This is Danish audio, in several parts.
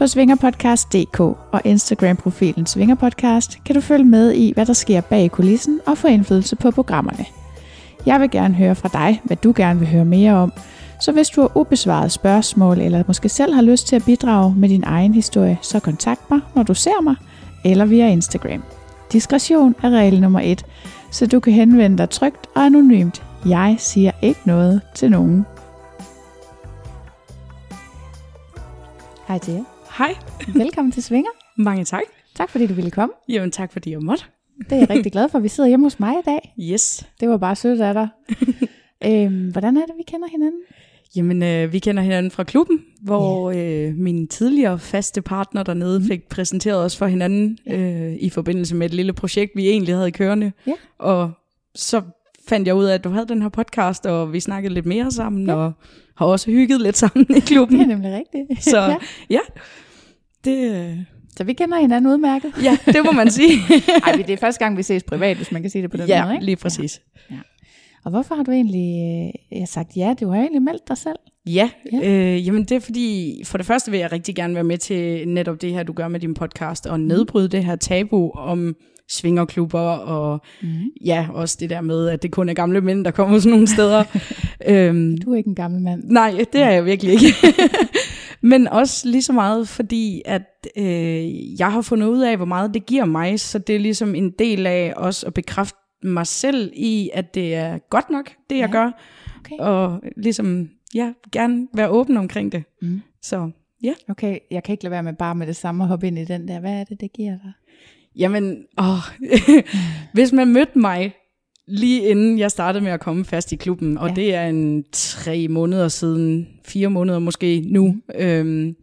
På svingerpodcast.dk og Instagram-profilen Svingerpodcast kan du følge med i, hvad der sker bag kulissen og få indflydelse på programmerne. Jeg vil gerne høre fra dig, hvad du gerne vil høre mere om, så hvis du har ubesvaret spørgsmål, eller måske selv har lyst til at bidrage med din egen historie, så kontakt mig, når du ser mig, eller via Instagram. Diskretion er regel nummer et, så du kan henvende dig trygt og anonymt. Jeg siger ikke noget til nogen. Hej til jer. Hej. Velkommen til Svinger. Mange tak. Tak fordi du ville komme. Jamen tak fordi jeg måtte. Det er jeg rigtig glad for. Vi sidder hjemme hos mig i dag. Yes. Det var bare sødt af dig. øhm, hvordan er det, vi kender hinanden? Jamen, øh, vi kender hinanden fra klubben, hvor yeah. øh, min tidligere faste partner dernede mm. fik præsenteret os for hinanden yeah. øh, i forbindelse med et lille projekt, vi egentlig havde kørende. Yeah. Og så fandt jeg ud af, at du havde den her podcast, og vi snakkede lidt mere sammen, yeah. og har også hygget lidt sammen i klubben. Det er nemlig rigtigt. Så ja, ja det... Så vi kender hinanden udmærket. Ja, det må man sige. Ej, det er første gang, vi ses privat, hvis man kan sige det på den ja, måde, ikke? lige præcis. Ja. ja. Og hvorfor har du egentlig øh, sagt ja? Du har egentlig meldt dig selv. Ja, ja. Øh, jamen det er fordi, for det første vil jeg rigtig gerne være med til netop det her, du gør med din podcast, og nedbryde det her tabu om svingerklubber, og mm. ja, også det der med, at det kun er gamle mænd, der kommer sådan nogle steder. øhm, du er ikke en gammel mand. Nej, det er jeg virkelig ikke. Men også lige så meget, fordi at øh, jeg har fundet ud af, hvor meget det giver mig, så det er ligesom en del af også at bekræfte mig selv i, at det er godt nok, det jeg ja. gør. Okay. Og ligesom, ja, gerne være åben omkring det. Mm. Så ja. Okay, jeg kan ikke lade være med bare med det samme at hoppe ind i den der. Hvad er det, det giver dig? Jamen, åh, hvis man mødte mig lige inden jeg startede med at komme fast i klubben, og ja. det er en tre måneder siden, fire måneder måske nu, øhm,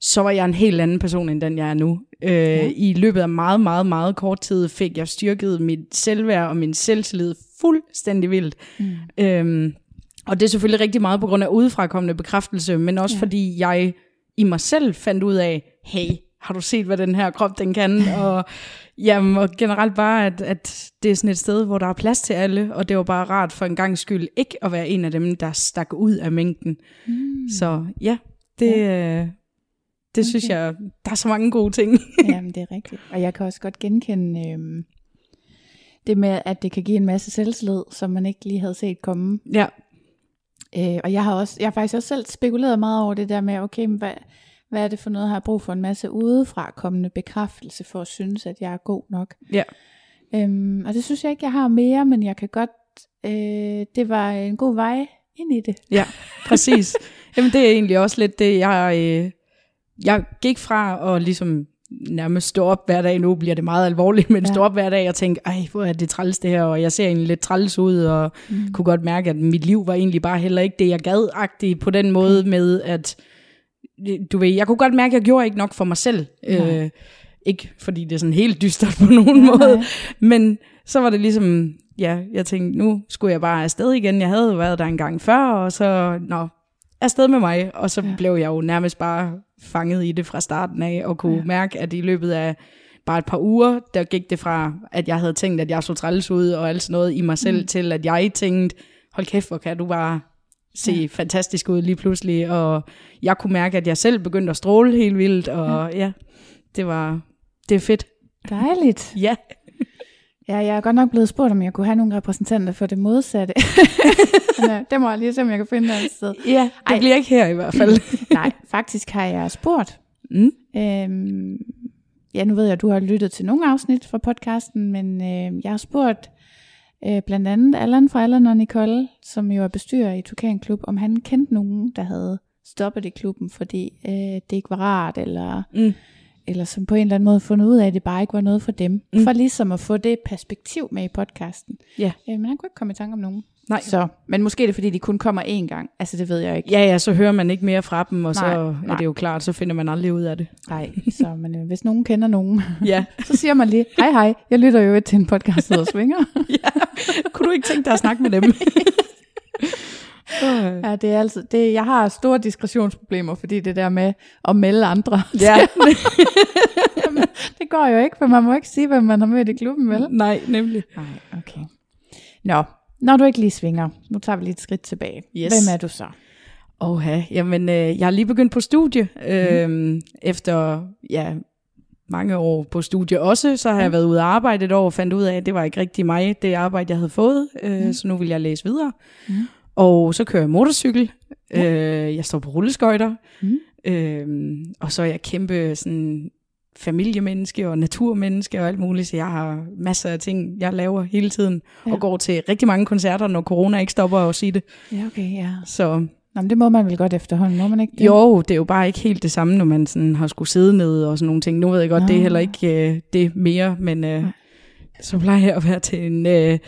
så var jeg en helt anden person, end den jeg er nu. Øh, ja. I løbet af meget, meget, meget kort tid fik jeg styrket mit selvværd og min selvtillid fuldstændig vildt. Mm. Øhm, og det er selvfølgelig rigtig meget på grund af udefrakommende bekræftelse, men også ja. fordi jeg i mig selv fandt ud af, hey, har du set, hvad den her krop den kan? Og, jamen, og generelt bare, at, at det er sådan et sted, hvor der er plads til alle, og det var bare rart for en gang skyld ikke at være en af dem, der stak ud af mængden. Mm. Så ja, det, ja. Øh, det okay. synes jeg, der er så mange gode ting. Jamen, det er rigtigt. Og jeg kan også godt genkende øhm, det med, at det kan give en masse selvslid, som man ikke lige havde set komme. Ja. Øh, og jeg har, også, jeg har faktisk også selv spekuleret meget over det der med, okay, men hvad, hvad er det for noget, har jeg brug for en masse udefra kommende bekræftelse for at synes, at jeg er god nok. Ja. Øhm, og det synes jeg ikke, jeg har mere, men jeg kan godt, øh, det var en god vej ind i det. Ja, præcis. Jamen det er egentlig også lidt det, jeg, øh, jeg gik fra at ligesom nærmest stå op hver dag, nu bliver det meget alvorligt, men ja. stå op hver dag og tænke, ej, hvor er det træls det her, og jeg ser egentlig lidt træls ud, og mm. kunne godt mærke, at mit liv var egentlig bare heller ikke det, jeg gad på den måde med, at du ved, jeg kunne godt mærke, at jeg gjorde ikke nok for mig selv. Øh, ikke fordi det er sådan helt dystert på nogen ja, måde, men så var det ligesom, ja, jeg tænkte, nu skulle jeg bare afsted igen. Jeg havde været der en gang før, og så, nå, afsted med mig. Og så ja. blev jeg jo nærmest bare fanget i det fra starten af, og kunne ja. mærke, at i løbet af bare et par uger, der gik det fra, at jeg havde tænkt, at jeg så træls ud, og alt sådan noget i mig selv, mm. til at jeg tænkte, hold kæft, hvor kan du bare se ja. fantastisk ud lige pludselig, og jeg kunne mærke, at jeg selv begyndte at stråle helt vildt, og ja, ja det var, det er fedt. Dejligt. ja. Ja, jeg er godt nok blevet spurgt, om jeg kunne have nogle repræsentanter for det modsatte. Men, det må jeg lige se, om jeg kan finde et sted. Ja, det Ej. bliver ikke her i hvert fald. Nej, faktisk har jeg spurgt. Mm. Øhm, ja, nu ved jeg, at du har lyttet til nogle afsnit fra podcasten, men øh, jeg har spurgt øh, blandt andet Allan fra Allan og Nicole, som jo er bestyrer i Tukan Klub, om han kendte nogen, der havde stoppet i klubben, fordi øh, det ikke var rart, eller, Mm. eller som på en eller anden måde fundet ud af, at det bare ikke var noget for dem. Mm. For ligesom at få det perspektiv med i podcasten. Ja. Øh, men han kunne ikke komme i tanke om nogen. Nej. Så, men måske er det, fordi de kun kommer én gang. Altså, det ved jeg ikke. Ja, ja, så hører man ikke mere fra dem, og så Nej, er det jo klart, så finder man aldrig ud af det. Nej, så men, øh, hvis nogen kender nogen, Ja. så siger man lige, hej hej, jeg lytter jo til en podcast, der hedder Svinger. Kunne du ikke tænke dig at snakke med dem? Ja, det er altså, det, jeg har store diskretionsproblemer, fordi det der med at melde andre, ja. Jamen, det går jo ikke, for man må ikke sige, hvem man har mødt i klubben, vel? Nej, nemlig. Nej, okay. Nå, når du ikke lige svinger, nu tager vi lige et skridt tilbage. Yes. Hvem er du så? Oha, jamen øh, jeg har lige begyndt på studie. Øh, efter ja, mange år på studie også, så har jeg været ude og arbejde et år og fandt ud af, at det var ikke rigtig mig, det arbejde, jeg havde fået. Øh, Mm. Så nu vil jeg læse videre. Mm. Og så kører jeg motorcykel. Øh, jeg står på rulleskøjter. Mm. Øh, og så er jeg kæmpe sådan, familiemenneske og naturmenneske og alt muligt, så jeg har masser af ting, jeg laver hele tiden, ja. Og går til rigtig mange koncerter, når corona ikke stopper at sige det. Ja, okay, ja. Så Nå, men det må man vel godt efterhånden, må man ikke det? jo, det er jo bare ikke helt det samme, når man sådan har skulle sidde ned og sådan nogle ting. Nu ved jeg godt, Nå. det er heller ikke øh, det mere, men øh, Nej. så plejer jeg at være til en, øh,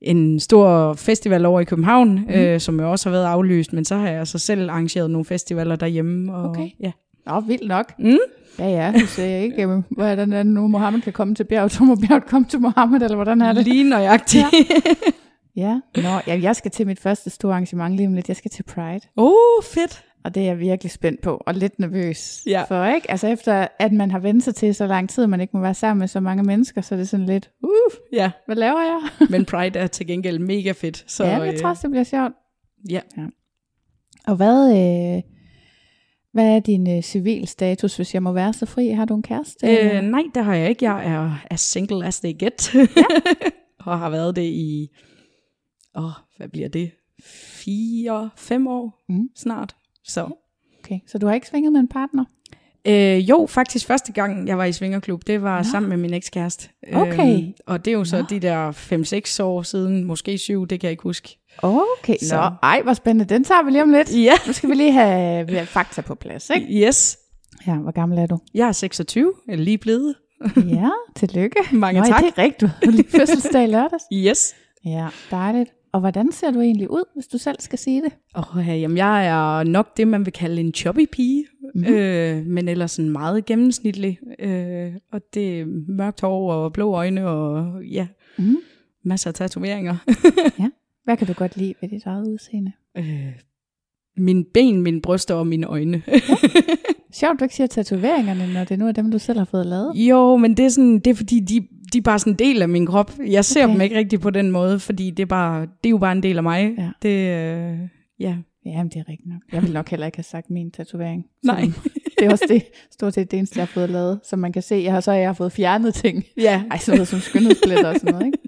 en stor festival over i København, mm. øh, som jo også har været aflyst, men så har jeg så selv arrangeret nogle festivaler derhjemme. Og, Okay. Ja. Nå, vildt nok. Mm? Ja, ja, du siger ikke, øh, hvordan er det nu, Mohammed kan komme til bjerget, så må bjerget komme til Mohammed, eller hvordan er det? Lige nøjagtigt. Ja, Nå, ja, jeg skal til mit første store arrangement lige om lidt. Jeg skal til Pride, oh, fedt. og det er jeg virkelig spændt på, og lidt nervøs Ja. for, ikke? Altså efter, at man har ventet sig til så lang tid, man ikke må være sammen med så mange mennesker, så er det sådan lidt, uh, Ja, hvad laver jeg? men Pride er til gengæld mega fedt. Så, ja, jeg tror også, det bliver sjovt. ja. Og hvad, øh, hvad er din øh, civilstatus, hvis jeg må være så fri? Har du en kæreste? Øh, nej, det har jeg ikke. Jeg er as single as they get. og har været det i, åh, hvad bliver det? Fire, fem år Mm. snart. Så. Okay, så du har ikke svinget med en partner? Øh, jo, faktisk første gang, jeg var i Svingerklub, det var Nå. sammen med min ekskæreste. Okay. Øhm, og det er jo så Nå. de der 5-6 år siden, måske 7, det kan jeg ikke huske. Okay, Så. Nå, ej, hvor spændende. Den tager vi lige om lidt. Ja. Nu skal vi lige have, have fakta på plads, ikke? Yes. Ja, hvor gammel er du? Jeg er 26, eller lige blevet. Ja, tillykke. Mange Nå, tak. det er rigtigt. Du lige fødselsdag i lørdags. Yes. Ja, dejligt. Og hvordan ser du egentlig ud, hvis du selv skal sige det? Oh, jamen, jeg er nok det, man vil kalde en chubby pige, mm-hmm. øh, men ellers sådan meget gennemsnitlig. Øh, og det er mørkt hår og blå øjne og ja, Mm. masser af tatoveringer. Hvad kan du godt lide ved dit eget udseende? øh, mine ben, mine bryster og mine øjne. Sjovt, du ikke siger tatoveringerne, når det nu er dem, du selv har fået lavet. jo, men det er, sådan, det er fordi, de, de er bare sådan en del af min krop. Jeg ser Okay. dem ikke rigtig på den måde, fordi det er, bare, det er jo bare en del af mig. Ja. Det, øh, ja. Jamen, det er rigtigt nok. Jeg vil nok heller ikke have sagt min tatovering. Nej. Det er også det, stort set det eneste, jeg har fået lavet. Som man kan se, jeg har så jeg har fået fjernet ting. Ja. Ej, sådan noget som skønhedspletter og sådan noget, ikke?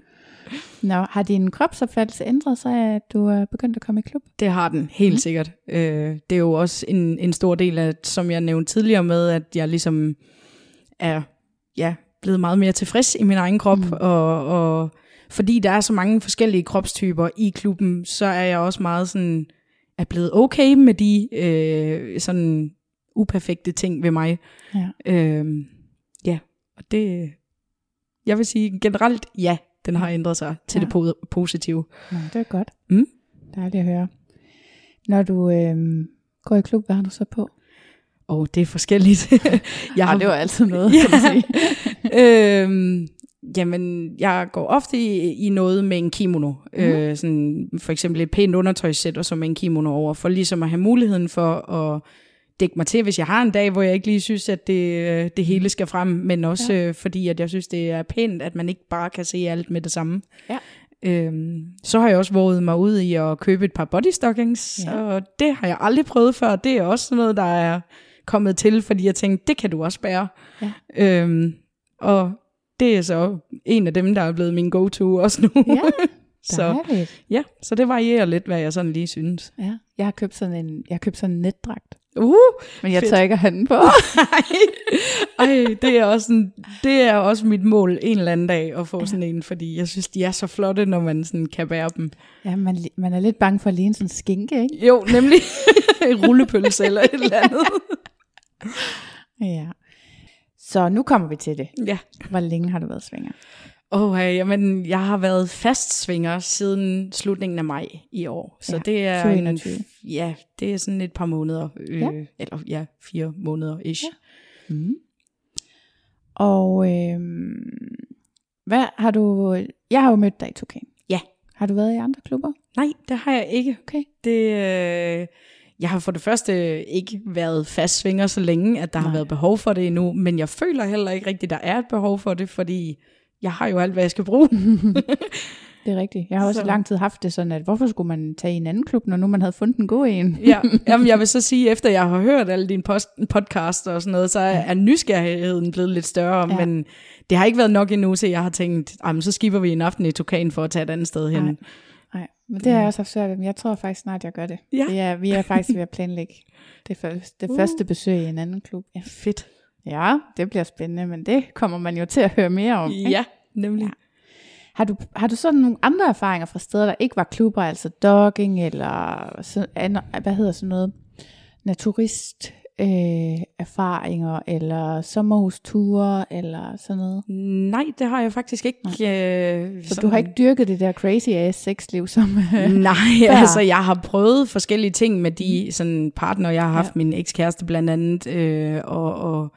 Nå, har din kropsopfattelse ændret sig, at du er begyndt at komme i klub? Det har den, helt mm. sikkert. Øh, det er jo også en, en stor del af, som jeg nævnte tidligere med, at jeg ligesom er ja, blevet meget mere tilfreds i min egen krop, mm. og, og fordi der er så mange forskellige kropstyper i klubben, så er jeg også meget sådan, er blevet okay med de øh, sådan uperfekte ting ved mig. Ja. Øh, ja, og det, jeg vil sige generelt, ja, den har ændret sig til Ja. det po- positive. Nå, det er godt. Mm. Dejligt at høre. Når du øhm, går i klub, hvad har du så på? Og det er forskelligt. jeg Ej, det var altid noget, Ja. kan man sige. øhm, jamen, jeg går ofte i, i noget med en kimono. Mm. Øh, sådan, for eksempel et pænt undertøjssæt, og så med en kimono over, for ligesom at have muligheden for at dække mig til, hvis jeg har en dag, hvor jeg ikke lige synes, at det, øh, det hele skal frem, men også ja. øh, fordi, at jeg synes, det er pænt, at man ikke bare kan se alt med det samme. Ja. Øhm, så har jeg også våget mig ud i at købe et par bodystockings, Ja. og det har jeg aldrig prøvet før. Det er også noget, der er kommet til, fordi jeg tænkte, det kan du også bære. Ja. Øhm, og det er så en af dem, der er blevet min go-to også nu. Ja, så, ja, så det varierer lidt, hvad jeg sådan lige synes. Ja. Jeg har købt sådan en, jeg har købt sådan en netdragt. Uh, Men jeg Fedt. tør ikke at have den på. Ej, det er også sådan, det er også mit mål en eller anden dag at få sådan en, fordi jeg synes, de er så flotte, når man sådan kan bære dem. ja, man, man er lidt bange for at ligne sådan en skinke, ikke? Jo, nemlig en rullepølse eller et eller andet. Ja. Så nu kommer vi til det. Ja. Hvor længe har du været svinger? Oh, hey, jamen, jeg har været fastsvinger siden slutningen af maj i år. Så Ja, det er 2021. En, ja, det er sådan et par måneder. Øh, Ja. Eller ja, fire måneder ish. Ja. Mm. Og øhm, hvad har du... Jeg har jo mødt dig i Tukan. Ja. Har du været i andre klubber? Nej, det har jeg ikke. Okay. Det, øh, jeg har for det første ikke været fastsvinger så længe, at der Nej. har været behov for det endnu, men jeg føler heller ikke rigtigt, der er et behov for det, fordi jeg har jo alt, hvad jeg skal bruge. Det er rigtigt. Jeg har også Så- lang tid haft det sådan, at hvorfor skulle man tage i en anden klub, når nu man havde fundet en god en? ja, jamen jeg vil så sige, efter jeg har hørt alle dine post- podcast og sådan noget, så er, er nysgerrigheden blevet lidt større, ja. Ja. men det har ikke været nok endnu, så jeg har tænkt, "Ej, men så skipper vi en aften i Tukan for at tage et andet sted hen. Nej. Nej, men det har jeg også haft svært ved, men jeg tror faktisk snart, jeg gør det. Ja. Vi er, vi er faktisk ved at planlægge det, første, det uh. første besøg i en anden klub. Ja. Fedt. Ja, det bliver spændende, men det kommer man jo til at høre mere om. ikke? Ja, nemlig. Ja. Har du, har du sådan nogle andre erfaringer fra steder, der ikke var klubber, altså dogging eller så, andre, hvad hedder sådan noget, naturist øh, erfaringer eller sommerhusture eller sådan noget? Nej, det har jeg faktisk ikke. Øh, Så du har ikke dyrket det der crazy ass sexliv, som... Øh, Nej, Før. altså jeg har prøvet forskellige ting med de sådan, partner, jeg har haft, ja. min ekskæreste blandt andet, øh, og, og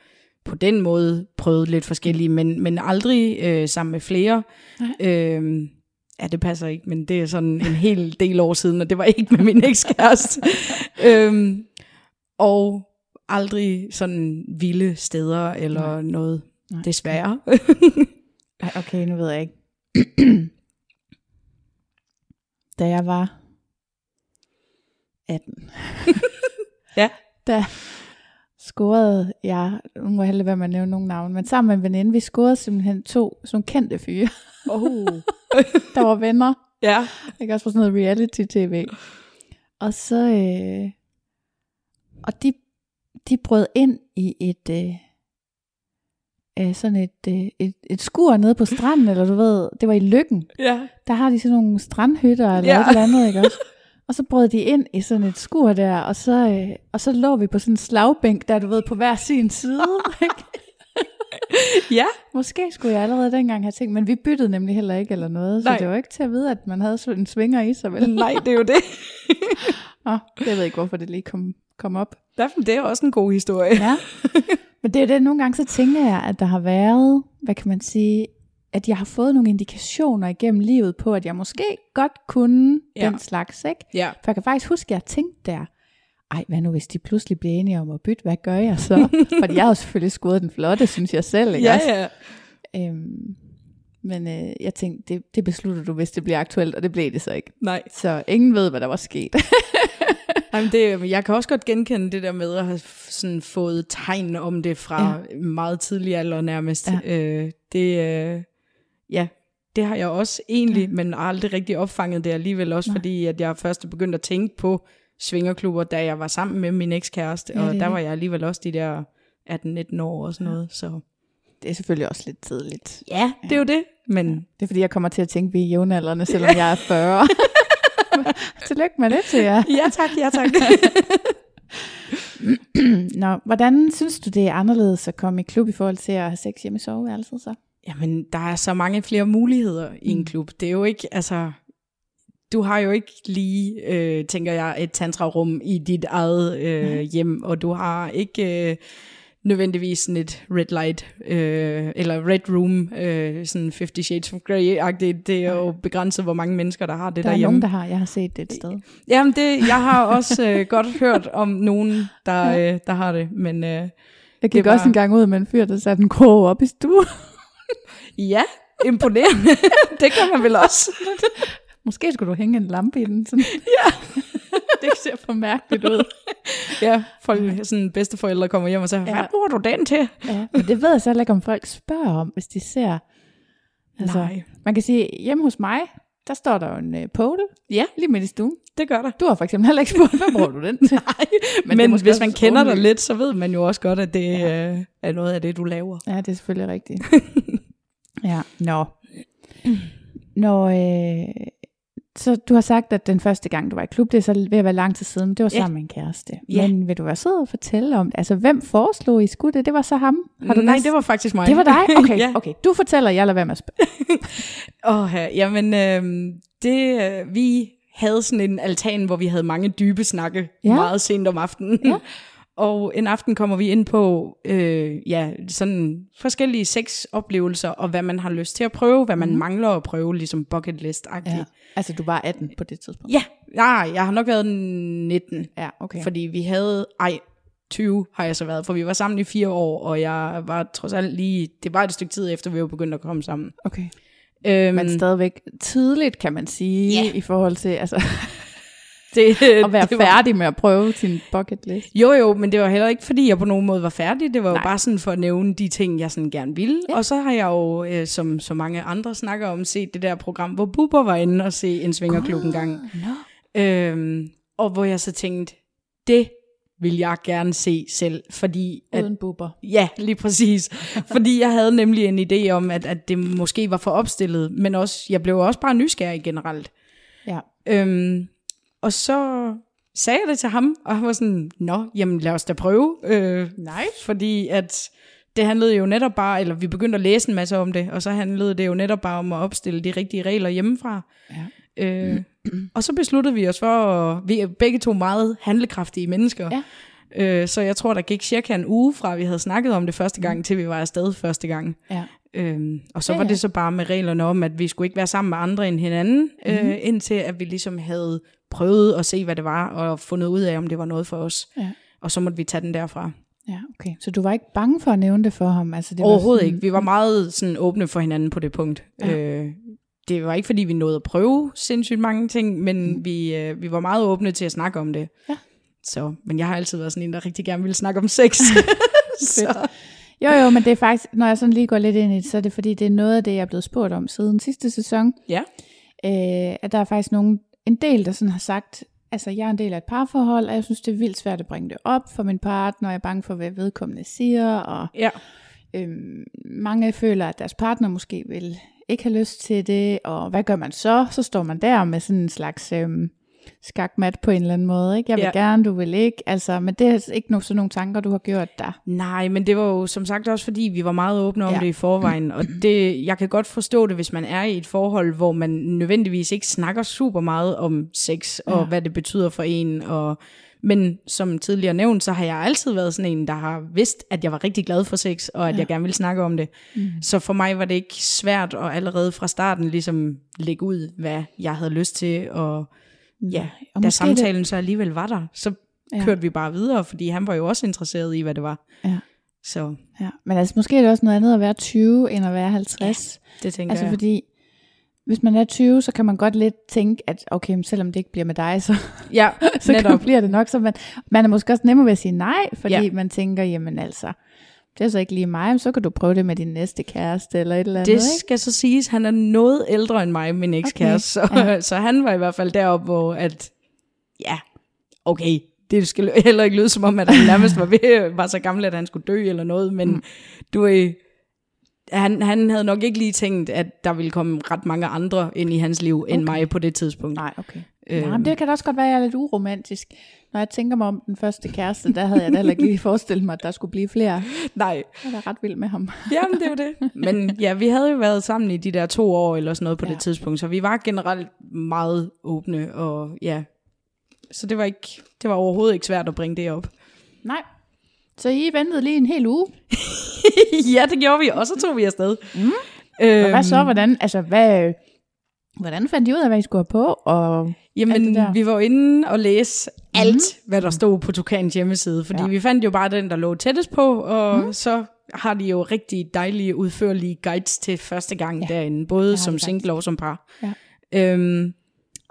på den måde prøvet lidt forskellige, men, men aldrig øh, sammen med flere. Øh, ja, det passer ikke, men det er sådan en hel del år siden, og det var ikke med min ekskæreste. øh, og aldrig sådan vilde steder eller Nej. noget, Nej. desværre. Ej, okay, nu ved jeg ikke. da jeg var 18, Ja. der scorede jeg, nu må jeg heller være med at nævne nogle navne, men sammen med en veninde, vi scorede simpelthen to sådan kendte fyre, oh. der var venner. Ja. Jeg kan også på sådan noget reality-tv. Og så, øh, og de, de brød ind i et, øh, øh, sådan et, øh, et, et skur nede på stranden, eller du ved, det var i Lykken. Ja. Der har de sådan nogle strandhytter, eller Ja. ja. et eller andet, ikke også? Og så brød de ind i sådan et skur der, og så, øh, og så lå vi på sådan en slagbænk, der du ved, på hver sin side. ikke? Ja. Måske skulle jeg allerede dengang have tænkt, men vi byttede nemlig heller ikke eller noget, så Nej. det var ikke til at vide, at man havde sådan en svinger i sig, vel? Nej, det er jo det. Åh, jeg ved ikke, hvorfor det lige kom, kom op. Derfor, det er også en god historie. Ja. Men det er det, nogle gange så tænker jeg, at der har været, hvad kan man sige, at jeg har fået nogle indikationer igennem livet på, at jeg måske godt kunne Ja. den slags, ikke? Ja. For jeg kan faktisk huske, at jeg tænkte der, ej, hvad nu hvis de pludselig bliver enige om at bytte, hvad gør jeg så? Fordi jeg har jo selvfølgelig skudt den flotte, synes jeg selv, ikke Ja, ja. Øhm, men øh, jeg tænkte, det, det beslutter du, hvis det bliver aktuelt, og det blev det så ikke. Nej. Så ingen ved, hvad der var sket. Jamen det, jeg kan også godt genkende det der med at have sådan fået tegn om det fra ja. meget tidlig alder nærmest. Ja. Øh, det, øh, ja, det har jeg også egentlig, ja. men aldrig rigtig opfanget det alligevel også, Nej. fordi at jeg først er begyndt at tænke på svingerklubber, da jeg var sammen med min ekskæreste, Ja, og er der var jeg alligevel også de der 18-19 år og sådan noget. Så det er selvfølgelig også lidt tidligt. ja, det er jo det. Men Det er fordi, jeg kommer til at tænke, at vi er jævnaldrende, selvom jeg er 40. Tillykke med det til jer. ja tak, ja tak. Nå, hvordan synes du, det er anderledes at komme i klub i forhold til at have sex hjemme i soveværelset så? Jamen, der er så mange flere muligheder i en klub. Det er jo ikke, altså, du har jo ikke lige, øh, tænker jeg, et tantrarum i dit eget øh, hjem, og du har ikke øh, nødvendigvis sådan et red light, øh, eller red room, øh, sådan 50 Shades of Grey-agtigt. Det er jo begrænset, hvor mange mennesker, der har det Der er derhjemme. nogen, der har. Jeg har set det et sted. Jamen, det, jeg har også øh, godt hørt om nogen, der, øh, der har det, men øh, Jeg Det gik var- også en gang ud med en fyr, der satte en krog op i stuen. Ja, imponerende. det kan man vel også. Måske skulle du hænge en lampe i den. Sådan. Ja. det ser for mærkeligt ud. Ja, folk, sådan bedsteforældre kommer hjem og siger, hvad Ja. bruger du den til? Ja, men det ved jeg så heller ikke, om folk spørger om, hvis de ser. Altså, Nej. Man kan sige, hjemme hos mig, der står der jo en uh, pole Ja, lige midt i stuen. det gør der. Du har for eksempel heller ikke spurgt, hvad bruger du den til? Nej, Men men, hvis man kender dig lidt, så ved man jo også godt, at det ja. er noget af det, du laver. Ja, det er selvfølgelig rigtigt. Ja, nå. Når, øh, så du har sagt, at den første gang, du var i klub, det er så ved at være lang tid siden, det var sammen med en kæreste. Ja. Men vil du være sød og fortælle om det? Altså, hvem foreslog I skulle det? Det var så ham? Har du Nej, det var faktisk mig. det var dig? Okay, ja. okay. Du fortæller, jeg lader være med at spørge. Åh, ja, jamen, øh, det, øh, vi havde sådan en altan, hvor vi havde mange dybe snakke ja. meget sent om aftenen. Ja. Og en aften kommer vi ind på øh, ja, sådan forskellige sexoplevelser, og hvad man har lyst til at prøve, hvad man mm. mangler at prøve, ligesom bucket list-agtigt. Ja. Ja. Altså, du var 18 på det tidspunkt? ja, nej, jeg har nok været 19, Ja, okay. fordi vi havde, ej, 20 har jeg så været, for vi var sammen i fire år, og jeg var trods alt lige, det var et stykke tid efter, vi var begyndt at komme sammen. okay. Øhm, Men stadigvæk tidligt, kan man sige, Ja. i forhold til altså, det, at være det var, færdig med at prøve sin bucket list. Jo jo, men det var heller ikke, fordi jeg på nogen måde var færdig. Det var Nej. jo bare sådan for at nævne de ting, jeg sådan gerne ville. Ja. Og så har jeg jo, øh, som så mange andre snakker om, set det der program, hvor Bubber var inde og se en svingerklub en gang. Nå. Øhm, og hvor jeg så tænkte, det vil jeg gerne se selv, fordi at, Uden buber. Ja, lige præcis. Fordi jeg havde nemlig en idé om, at, at det måske var for opstillet, men også, jeg blev også bare nysgerrig generelt. Ja. Øhm, og så sagde jeg det til ham, og han var sådan, nå, jamen lad os da prøve. Øh, Nice. fordi at det handlede jo netop bare, eller vi begyndte at læse en masse om det, og så handlede det jo netop bare om at opstille de rigtige regler hjemmefra. Ja. Øh, og så besluttede vi os for, at vi er begge to meget handlekraftige mennesker. Ja. Øh, så jeg tror, der gik cirka en uge fra, vi havde snakket om det første gang, til vi var afsted første gang. Ja. Øhm, og så Ja, var ja. det så bare med reglerne om, at vi skulle ikke være sammen med andre end hinanden, mm-hmm. øh, indtil at vi ligesom havde prøvet at se, hvad det var, og fundet ud af, om det var noget for os. Ja. Og så måtte vi tage den derfra. Ja, okay. Så du var ikke bange for at nævne det for ham? Altså, det var Overhovedet sådan, ikke. Vi var meget sådan åbne for hinanden på det punkt. Ja. Øh, det var ikke, fordi vi nåede at prøve sindssygt mange ting, men mm. vi, øh, vi var meget åbne til at snakke om det. Ja. Så, men jeg har altid været sådan en, der rigtig gerne ville snakke om sex. så, Jo, jo, men det er faktisk, når jeg sådan lige går lidt ind i det, så er det fordi, det er noget af det, jeg er blevet spurgt om siden sidste sæson. ja. Øh, at der er faktisk nogen, en del, der sådan har sagt, altså jeg er en del af et parforhold, og jeg synes, det er vildt svært at bringe det op for min partner, og jeg er bange for, hvad vedkommende siger, og ja. Øhm, mange føler, at deres partner måske vil ikke have lyst til det, og hvad gør man så? Så står man der med sådan en slags øhm, skakmat på en eller anden måde. Ikke? Jeg vil Ja. gerne, du vil ikke. Altså, men det er ikke no, sådan nogle tanker, du har gjort der. Nej, men det var jo som sagt også fordi, vi var meget åbne om ja. det i forvejen, og det, jeg kan godt forstå det, hvis man er i et forhold, hvor man nødvendigvis ikke snakker super meget om sex, og Ja. hvad det betyder for en, og men som tidligere nævnt, så har jeg altid været sådan en, der har vidst, at jeg var rigtig glad for sex, og at Ja. jeg gerne ville snakke om det. Mm. Så for mig var det ikke svært at allerede fra starten ligesom lægge ud, hvad jeg havde lyst til, og ja, og da samtalen så alligevel var der, så Ja. ja. kørte vi bare videre, fordi han var jo også interesseret i, hvad det var. Ja. Så Ja. Men altså, måske er det også noget andet at være 20, end at være 50. det tænker altså jeg. fordi, hvis man er 20, så kan man godt lidt tænke, at okay, men selvom det ikke bliver med dig, så, Ja, så netop. bliver det nok. Så man, man er måske også nemmere ved at sige nej, fordi ja. Ja. man tænker, jamen altså, det er så ikke lige mig, så kan du prøve det med din næste kæreste, eller et eller andet, Det ikke? skal så siges, han er noget ældre end mig, min ekskæreste, okay. så, Ja. så han var i hvert fald deroppe, hvor at, ja, okay, det skal heller ikke lyde som om, at han nærmest var, ved, var så gammel, at han skulle dø eller noget, men mm. du er, han, han havde nok ikke lige tænkt, at der ville komme ret mange andre ind i hans liv, end Okay. mig på det tidspunkt. Nej, okay. Øhm. Nej, men det kan da også godt være, at jeg er lidt uromantisk. Når jeg tænker mig om den første kæreste, der havde jeg da heller ikke lige forestillet mig, at der skulle blive flere. Nej, Jeg da ret vild med ham. Jamen, det er jo det. Men ja, vi havde jo været sammen i de der to år eller sådan noget på Ja. det tidspunkt, så vi var generelt meget åbne, og ja, så det var, ikke, det var overhovedet ikke svært at bringe det op. Nej. Så I ventede lige en hel uge. ja, det gjorde vi, og så tog vi afsted. Mm. Og Øhm, hvad så? Hvordan, altså, hvad, hvordan fandt I ud af, hvad I skulle have på? Og Jamen, vi var jo inde og læse alt, mm. hvad der stod på Tukans hjemmeside, fordi Ja. vi fandt jo bare den, der lå tættest på, og mm. så har de jo rigtig dejlige, udførlige guides til første gang Ja. derinde, både som single og som par. Ja. Øhm,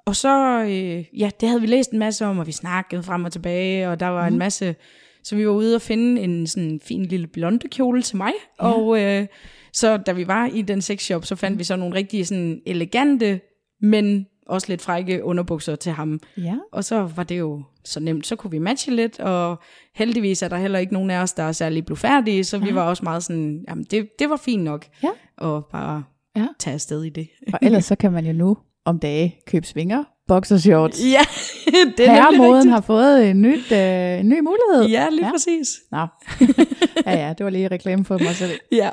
og så, øh, ja, det havde vi læst en masse om, og vi snakkede frem og tilbage, og der var mm. en masse, så vi var ude og finde en sådan fin lille blonde kjole til mig, ja. og øh, så da vi var i den sexshop, så fandt vi så nogle rigtig sådan elegante, men også lidt frække underbukser til ham. Ja. Og så var det jo så nemt, så kunne vi matche lidt, og heldigvis er der heller ikke nogen af os, der er særlig blufærdige, så vi var også meget sådan, jamen det, det var fint nok, Ja. og bare Ja. tage afsted i det. Og ellers så kan man jo nu om dage købe svinger, boxershorts. ja, det er Herremoden har fået en, nyt, øh, en ny mulighed. Ja, lige Ja. ja. præcis. Nå. ja, ja, det var lige reklame for mig selv. Ja.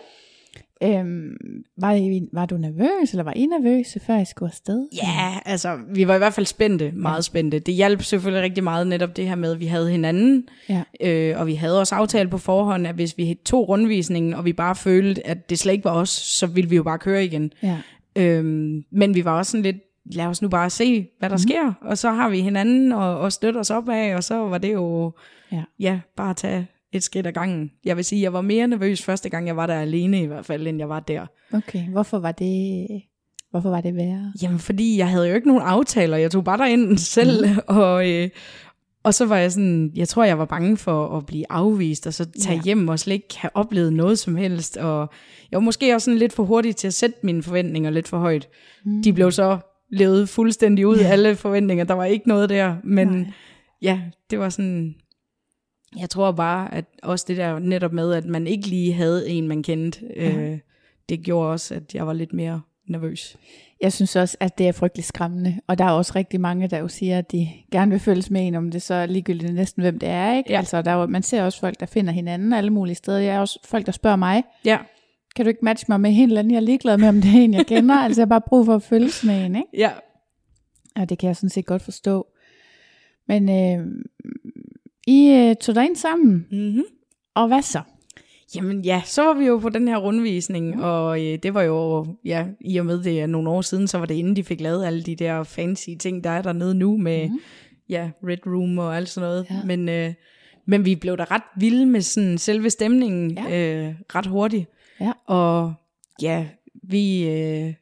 Øhm, var, I, var du nervøs, eller var I nervøse, før I skulle afsted? Ja, altså, vi var i hvert fald spændte, meget ja. spændte. Det hjalp selvfølgelig rigtig meget netop det her med, at vi havde hinanden, Ja. øh, og vi havde også aftalt på forhånd, at hvis vi tog rundvisningen, og vi bare følte, at det slet ikke var os, så ville vi jo bare køre igen. Ja. Øhm, men vi var også sådan lidt, lad os nu bare se, hvad der mm. sker, og så har vi hinanden og, og støtte os op af, og så var det jo, Ja. ja, bare tage et skridt ad gangen. Jeg vil sige, jeg var mere nervøs første gang, jeg var der alene i hvert fald, end jeg var der. Okay, hvorfor var det, hvorfor var det værre? Jamen, fordi jeg havde jo ikke nogen aftaler. Jeg tog bare derind selv, mm. og, øh, og så var jeg sådan, jeg tror, jeg var bange for at blive afvist, og så tage Ja. ja. hjem og slet ikke have oplevet noget som helst. Og jeg var måske også sådan lidt for hurtig til at sætte mine forventninger lidt for højt. Mm. De blev så levet fuldstændig ud af alle forventninger. Der var ikke noget der, men Nej. ja, det var sådan... Jeg tror bare, at også det der netop med, at man ikke lige havde en, man kendte, øh, det gjorde også, at jeg var lidt mere nervøs. Jeg synes også, at det er frygtelig skræmmende, og der er også rigtig mange, der jo siger, at de gerne vil følges med en, om det så er ligegyldigt næsten, hvem det er, ikke? Ja. Altså, der er jo, man ser også folk, der finder hinanden alle mulige steder. Jeg er også folk, der spørger mig, Ja, kan du ikke matche mig med en eller anden, jeg er ligeglad med, om det er en, jeg kender? altså, jeg har bare brug for at følges med en, ikke? ja, Og det kan jeg sådan set godt forstå. Men øh, I øh, tog dig ind sammen, mm-hmm. og hvad så? Jamen ja, så var vi jo på den her rundvisning, mm. og øh, det var jo, ja, i og med det er nogle år siden, så var det inden de fik lavet alle de der fancy ting, der er dernede nu med, mm. ja, Red Room og alt sådan noget. Ja. Men, øh, men vi blev da ret vilde med sådan selve stemningen Ja. øh, ret hurtigt. Ja. Og ja, vi øh,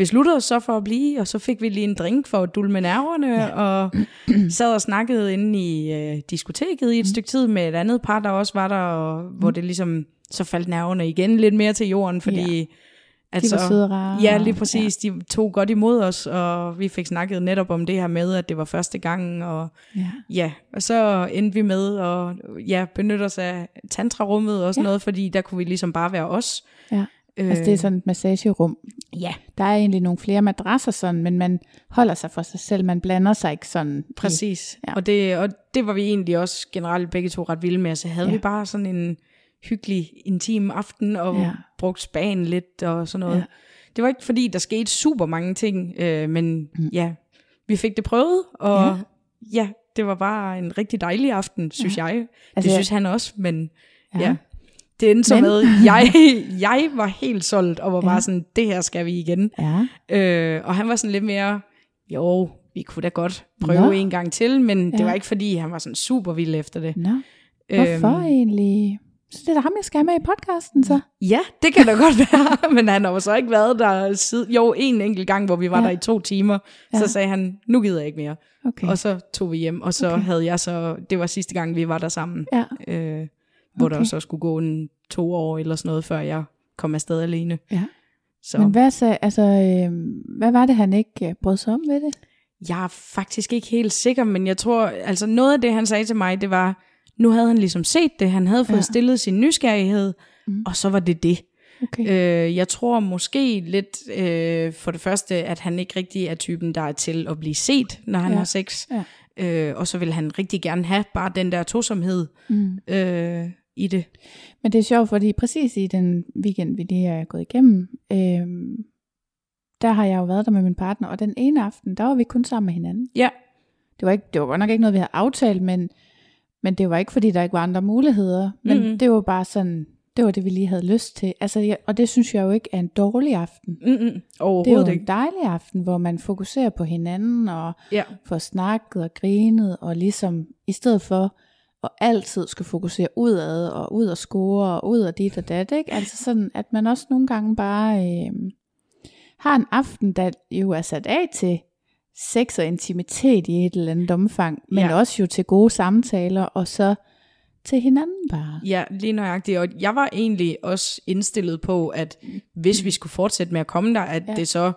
besluttede os så for at blive, og så fik vi lige en drink for at dulme nerverne, ja. og sad og snakkede inde i øh, diskoteket i et mm. stykke tid med et andet par, der også var der, og, hvor det ligesom, så faldt nerverne igen lidt mere til jorden, fordi... Ja. At De var søde rare. Ja, lige præcis. Ja. De tog godt imod os, og vi fik snakket netop om det her med, at det var første gang, og Ja. Ja, og så endte vi med at ja, benytte os af tantrarummet og sådan ja. noget, fordi der kunne vi ligesom bare være os. ja. Altså, det er sådan et massagerum. Ja, Der er egentlig nogle flere madrasser sådan, men man holder sig for sig selv. Man blander sig ikke sådan. i- præcis. Ja. Ja. Og, det, og det var vi egentlig også generelt begge to ret vilde med, så havde Ja. vi bare sådan en hyggelig, intim aften, og Ja. brugt spagen lidt og sådan noget. Ja. Det var ikke fordi, der skete super mange ting, øh, men mm. ja, vi fik det prøvet, og Ja. ja. det var bare en rigtig dejlig aften, synes ja. jeg. Det Altså, synes han også, men Ja. ja. Det endte så Men- med, jeg, jeg var helt solgt, og var Ja. bare sådan, det her skal vi igen. Ja. Øh, og han var sådan lidt mere, jo, vi kunne da godt prøve Nå. En gang til, men ja. Det var ikke fordi, han var sådan super vild efter det. Nå, hvorfor Øhm, egentlig? Så det er da ham, jeg skal have med i podcasten, så. Ja, det kan da godt være, men han har jo så ikke været der siden, jo en enkelt gang, hvor vi var Ja. der i to timer, Ja. så sagde han, nu gider jeg ikke mere. Okay. Og så tog vi hjem, og så okay. havde jeg så, det var sidste gang, vi var der sammen, Ja. øh, hvor Okay. der så skulle gå en to år eller sådan noget, før jeg kom afsted alene. Ja. Så. Men hvad, så, altså, øh, hvad var det, han ikke øh, brød sig om ved det? Jeg er faktisk ikke helt sikker, men jeg tror, altså noget af det, han sagde til mig, det var, nu havde han ligesom set det, han havde fået Ja. stillet sin nysgerrighed, mm. og så var det det. Okay. Øh, jeg tror måske lidt øh, for det første, at han ikke rigtig er typen, der er til at blive set, når han Ja. har sex. Ja. Øh, og så vil han rigtig gerne have bare den der tosomhed Mm. øh, i det. Men det er sjovt, fordi præcis i den weekend, vi lige er gået igennem, øh, der har jeg jo været der med min partner, og den ene aften, der var vi kun sammen med hinanden. Ja, Det var, ikke, det var godt nok ikke noget, vi havde aftalt, men, men det var ikke, fordi der ikke var andre muligheder. Men Mhm. det var bare sådan, det var det, vi lige havde lyst til. Altså, jeg, og det synes jeg jo ikke er en dårlig aften. Mm-mm. Det er jo overhovedet en ikke. dejlig aften, hvor man fokuserer på hinanden, og Ja. får snakket og grinet, og ligesom i stedet for at altid skal fokusere udad, og ud og score, og ud og dit og dat, ikke? Altså sådan, at man også nogle gange bare øh, har en aften, der jo er sat af til sex og intimitet i et eller andet omfang, men Ja. også jo til gode samtaler, og så til hinanden bare. Ja, lige nøjagtigt. Og jeg var egentlig også indstillet på, at hvis vi skulle fortsætte med at komme der, at ja. det så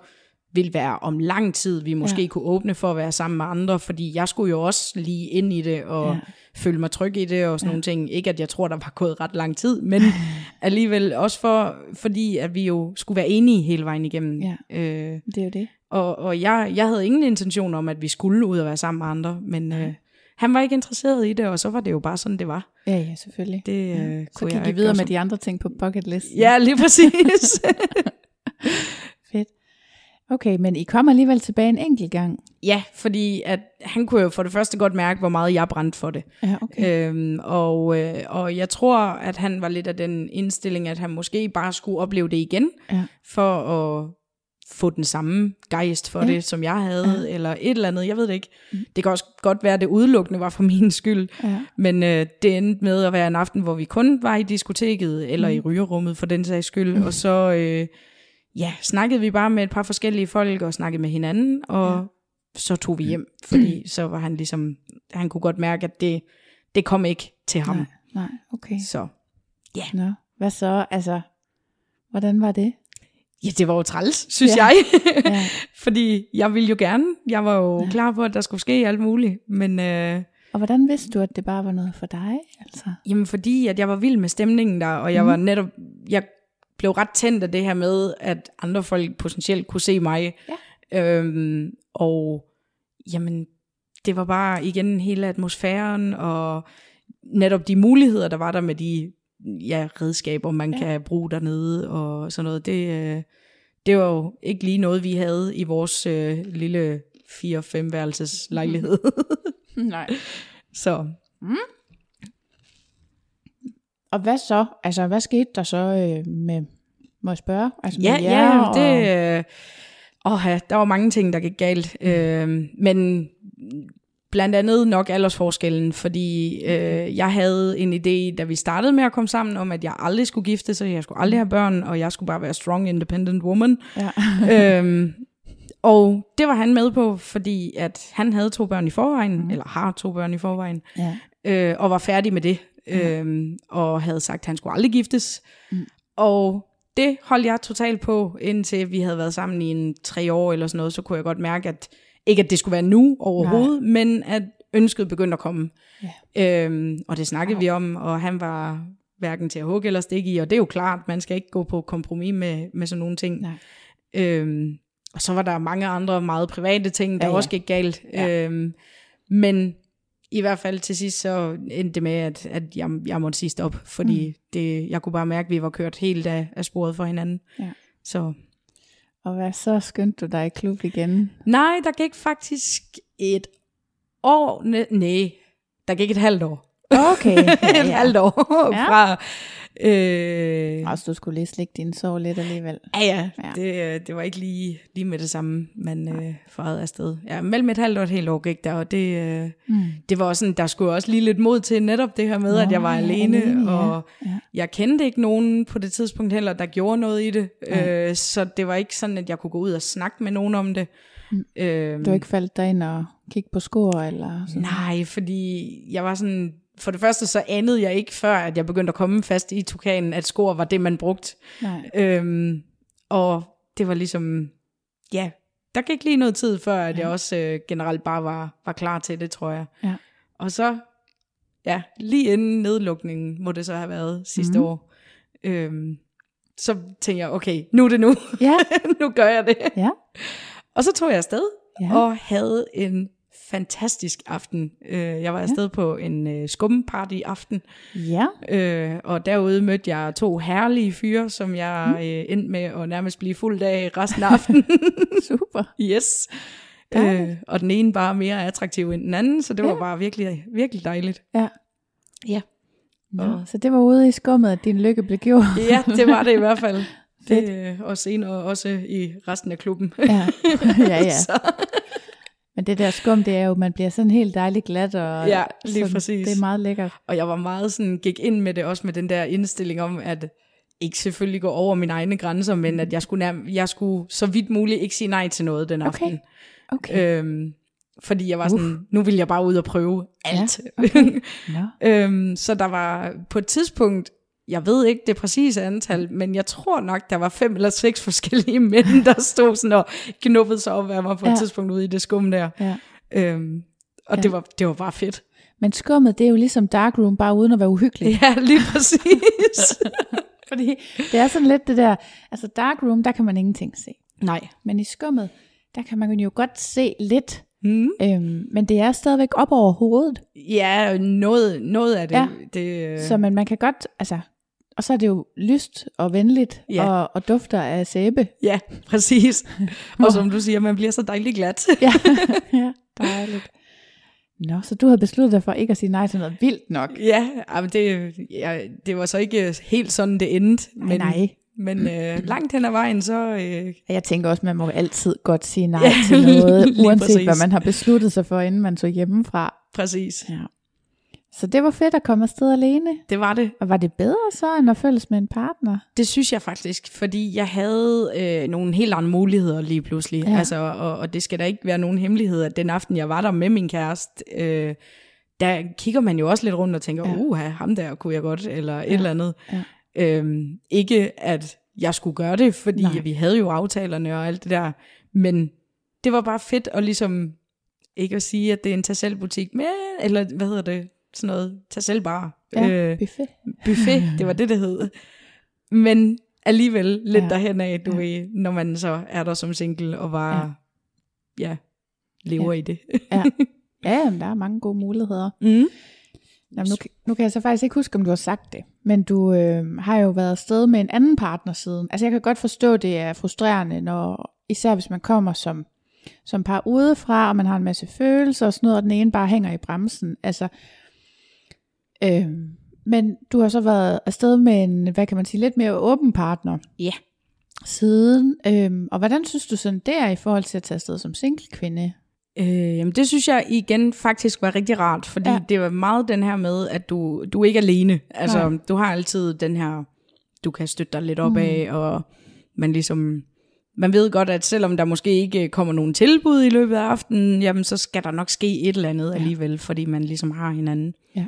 vil være om lang tid, vi måske ja. kunne åbne for at være sammen med andre, fordi jeg skulle jo også lige ind i det, og ja. føle mig tryg i det, og sådan ja. nogle ting. Ikke at jeg tror, der var gået ret lang tid, men alligevel også for, fordi at vi jo skulle være enige hele vejen igennem. Ja, øh, det er jo det. Og, og jeg, jeg havde ingen intention om, at vi skulle ud og være sammen med andre, men øh, han var ikke interesseret i det, og så var det jo bare sådan, det var. Ja, ja, selvfølgelig. Det, ja. Øh, så gik I videre med de andre ting på bucket list. Ja, lige præcis. Okay, men I kommer alligevel tilbage en enkelt gang. Ja, fordi at han kunne jo for det første godt mærke, hvor meget jeg brændte for det. Ja, okay. Øhm, og, øh, og jeg tror, at han var lidt af den indstilling, at han måske bare skulle opleve det igen, ja. for at få den samme gejst for ja. det, som jeg havde, ja. eller et eller andet, jeg ved det ikke. Mm. Det kan også godt være, at det udelukkende var for min skyld, ja. men øh, det endte med at være en aften, hvor vi kun var i diskoteket, eller mm. i rygerummet for den sags skyld, mm. og så øh, ja, snakkede vi bare med et par forskellige folk, og snakkede med hinanden, og ja. så tog vi hjem, fordi så var han ligesom, han kunne godt mærke, at det, det kom ikke til ham. Nej, nej okay. Så, ja. Nå, hvad så, altså, hvordan var det? Ja, det var jo træls, synes ja. jeg. ja. Fordi jeg ville jo gerne. Jeg var jo ja. klar på, at der skulle ske alt muligt. Men, øh, og hvordan vidste du, at det bare var noget for dig? Altså? Jamen fordi, at jeg var vild med stemningen der, og jeg mm. var netop, jeg blev ret tændt af det her med, at andre folk potentielt kunne se mig. Ja. Øhm, og jamen, det var bare igen hele atmosfæren, og netop de muligheder, der var der med de ja, redskaber, man ja. kan bruge dernede og sådan noget. Det, øh, det var jo ikke lige noget, vi havde i vores øh, lille 4-5 værelses lejlighed. Nej. Så. Mm. Og hvad så? Altså, hvad skete der så øh, med, må jeg spørge? Altså, ja, med ja, og... det... Øh, åh, ja, der var mange ting, der gik galt. Øh, men Blandt andet nok aldersforskellen, fordi øh, jeg havde en idé, da vi startede med at komme sammen, om at jeg aldrig skulle gifte sig, jeg skulle aldrig have børn, og jeg skulle bare være strong, independent woman. Ja. øhm, og det var han med på, fordi at han havde to børn i forvejen, mm. eller har to børn i forvejen, ja. øh, og var færdig med det, øh, og havde sagt, at han skulle aldrig giftes. Mm. Og det holdt jeg totalt på, indtil vi havde været sammen i en tre år eller sådan noget, så kunne jeg godt mærke, at ikke at det skulle være nu overhovedet, Nej. men at ønsket begyndte at komme. Ja. Øhm, og det snakkede wow. vi om, og han var hverken til at hugge eller stikke i, og det er jo klart, man skal ikke gå på kompromis med, med sådan nogle ting. Nej. Øhm, og så var der mange andre meget private ting, der ja, ja. også gik galt. Ja. Øhm, men i hvert fald til sidst så endte det med, at, at jeg, jeg måtte sige stop, fordi mm. det, jeg kunne bare mærke, at vi var kørt helt af, af sporet for hinanden. Ja. Så og hvad så skyndte du dig i klub igen? Nej, der gik faktisk et år, nej, der gik et halvt år. Okay. Ja, et ja. halvt år ja. fra... Øh, altså, du skulle lige slikke din sorg lidt alligevel. Ja, ja. ja. Det, øh, det var ikke lige, lige med det samme, man øh, farede afsted. Ja, mellem et halvt og et helt år gik der, og det, øh, mm. det var sådan, der skulle også lige lidt mod til netop det her med, Nå, at jeg var ja, alene, alene ja. og ja. jeg kendte ikke nogen på det tidspunkt heller, der gjorde noget i det. Ja. Øh, så det var ikke sådan, at jeg kunne gå ud og snakke med nogen om det. Mm. Øh, du har ikke faldt ind og kigge på skor? Eller sådan Nej, fordi jeg var sådan, for det første så anede jeg ikke før, at jeg begyndte at komme fast i tukanen, at skor var det, man brugte. Nej. Øhm, og det var ligesom, ja, der gik lige noget tid før, at Ja. jeg også øh, generelt bare var, var klar til det, tror jeg. Ja. Og så, ja, lige inden nedlukningen må det så have været sidste Mhm. år, øhm, så tænkte jeg, okay, nu er det nu. Ja. nu gør jeg det. Ja. Og så tog jeg afsted, Ja. og havde en fantastisk aften. Øh, jeg var afsted på en øh, skumparty aften, Ja. øh, og derude mødte jeg to herlige fyre, som jeg øh, endte med at nærmest blive fuld af resten af aftenen. Super. yes. Dejligt. Øh, og den ene bare mere attraktiv end den anden, så det var Ja. bare virkelig, virkelig dejligt. Ja. Ja. Nå, Og- så det var ude i skummet, at din lykke blev gjort. Ja, det var det i hvert fald. Det, og senere også i resten af klubben. Ja. ja, ja. så, Men det der skum, det er jo, man bliver sådan helt dejligt glat. Og Ja, lige sådan, præcis. Det er meget lækkert. Og jeg var meget sådan, gik ind med det også med den der indstilling om, at ikke selvfølgelig gå over mine egne grænser, men at jeg skulle, nærm- jeg skulle så vidt muligt ikke sige nej til noget den Okay. aften. Okay. Øhm, fordi jeg var sådan, nu vil jeg bare ud og prøve alt. okay. Nå. øhm, så der var på et tidspunkt, jeg ved ikke det præcise antal, men jeg tror nok, der var fem eller seks forskellige mænd, der stod sådan og knuppede sig op af mig på ja. et tidspunkt ude i det skum der. Ja. Øhm, og Ja. det, var, det var bare fedt. Men skummet, det er jo ligesom darkroom, bare uden at være uhyggelig. Ja, lige præcis. Fordi det er sådan lidt det der, altså darkroom, der kan man ingenting se. Nej. Men i skummet, der kan man jo godt se lidt, Mm. øhm, men det er stadigvæk op over hovedet. Ja, noget, noget af det. Ja. det øh, Så man, man kan godt, altså, og så er det jo lyst og venligt, Ja. og, og dufter af sæbe. Ja, præcis. og som du siger, man bliver så dejligt glat. Ja, ja dejligt. Nå, så du havde besluttet dig for ikke at sige nej til noget vildt nok. ja, men det, ja, det var så ikke helt sådan, det endte. Men, nej. Men øh, langt hen ad vejen, så... Øh, Jeg tænker også, man må altid godt sige nej Ja, til noget, uanset præcis. hvad man har besluttet sig for, inden man tog hjemmefra. præcis. Ja. Så det var fedt at komme afsted alene. Det var det. Og var det bedre så, end at følges med en partner? Det synes jeg faktisk, fordi jeg havde øh, nogle helt andre muligheder lige pludselig. Ja. Altså, og, og det skal da ikke være nogen hemmelighed, at den aften, jeg var der med min kæreste, øh, der kigger man jo også lidt rundt og tænker, Ja. uha, ham der kunne jeg godt, eller et Ja. eller andet. Ja. Øhm, ikke at jeg skulle gøre det, fordi Nej. Nej. vi havde jo aftalerne og alt det der, men det var bare fedt at ligesom, ikke at sige, at det er en tag butik men, eller hvad hedder det, sådan noget, tag bar. Ja, Øh, buffet. buffet, det var det, det hed. Men alligevel lidt Ja. derhen af, du Ja. ved, når man så er der som single og bare, ja, ja lever Ja. i det. Ja, ja der er mange gode muligheder. Mm. Jamen, nu, nu kan jeg så faktisk ikke huske, om du har sagt det, men du øh, har jo været afsted med en anden partner siden. Altså jeg kan godt forstå, det er frustrerende, når, især hvis man kommer som, som par udefra, og man har en masse følelser og sådan noget, og den ene bare hænger i bremsen. Altså, øh, men du har så været afsted med en, hvad kan man sige, lidt mere åben partner Ja. siden. Øh, og hvordan synes du sådan det er i forhold til at tage afsted som single kvinde? Øh, jamen det synes jeg igen faktisk var rigtig rart, fordi Ja. det var meget den her med, at du, du er ikke alene. Altså, Nej. du har altid den her, du kan støtte dig lidt op af, Mm. og man ligesom, man ved godt, at selvom der måske ikke kommer nogen tilbud i løbet af aftenen, jamen så skal der nok ske et eller andet ja. alligevel, fordi man ligesom har hinanden. Ja.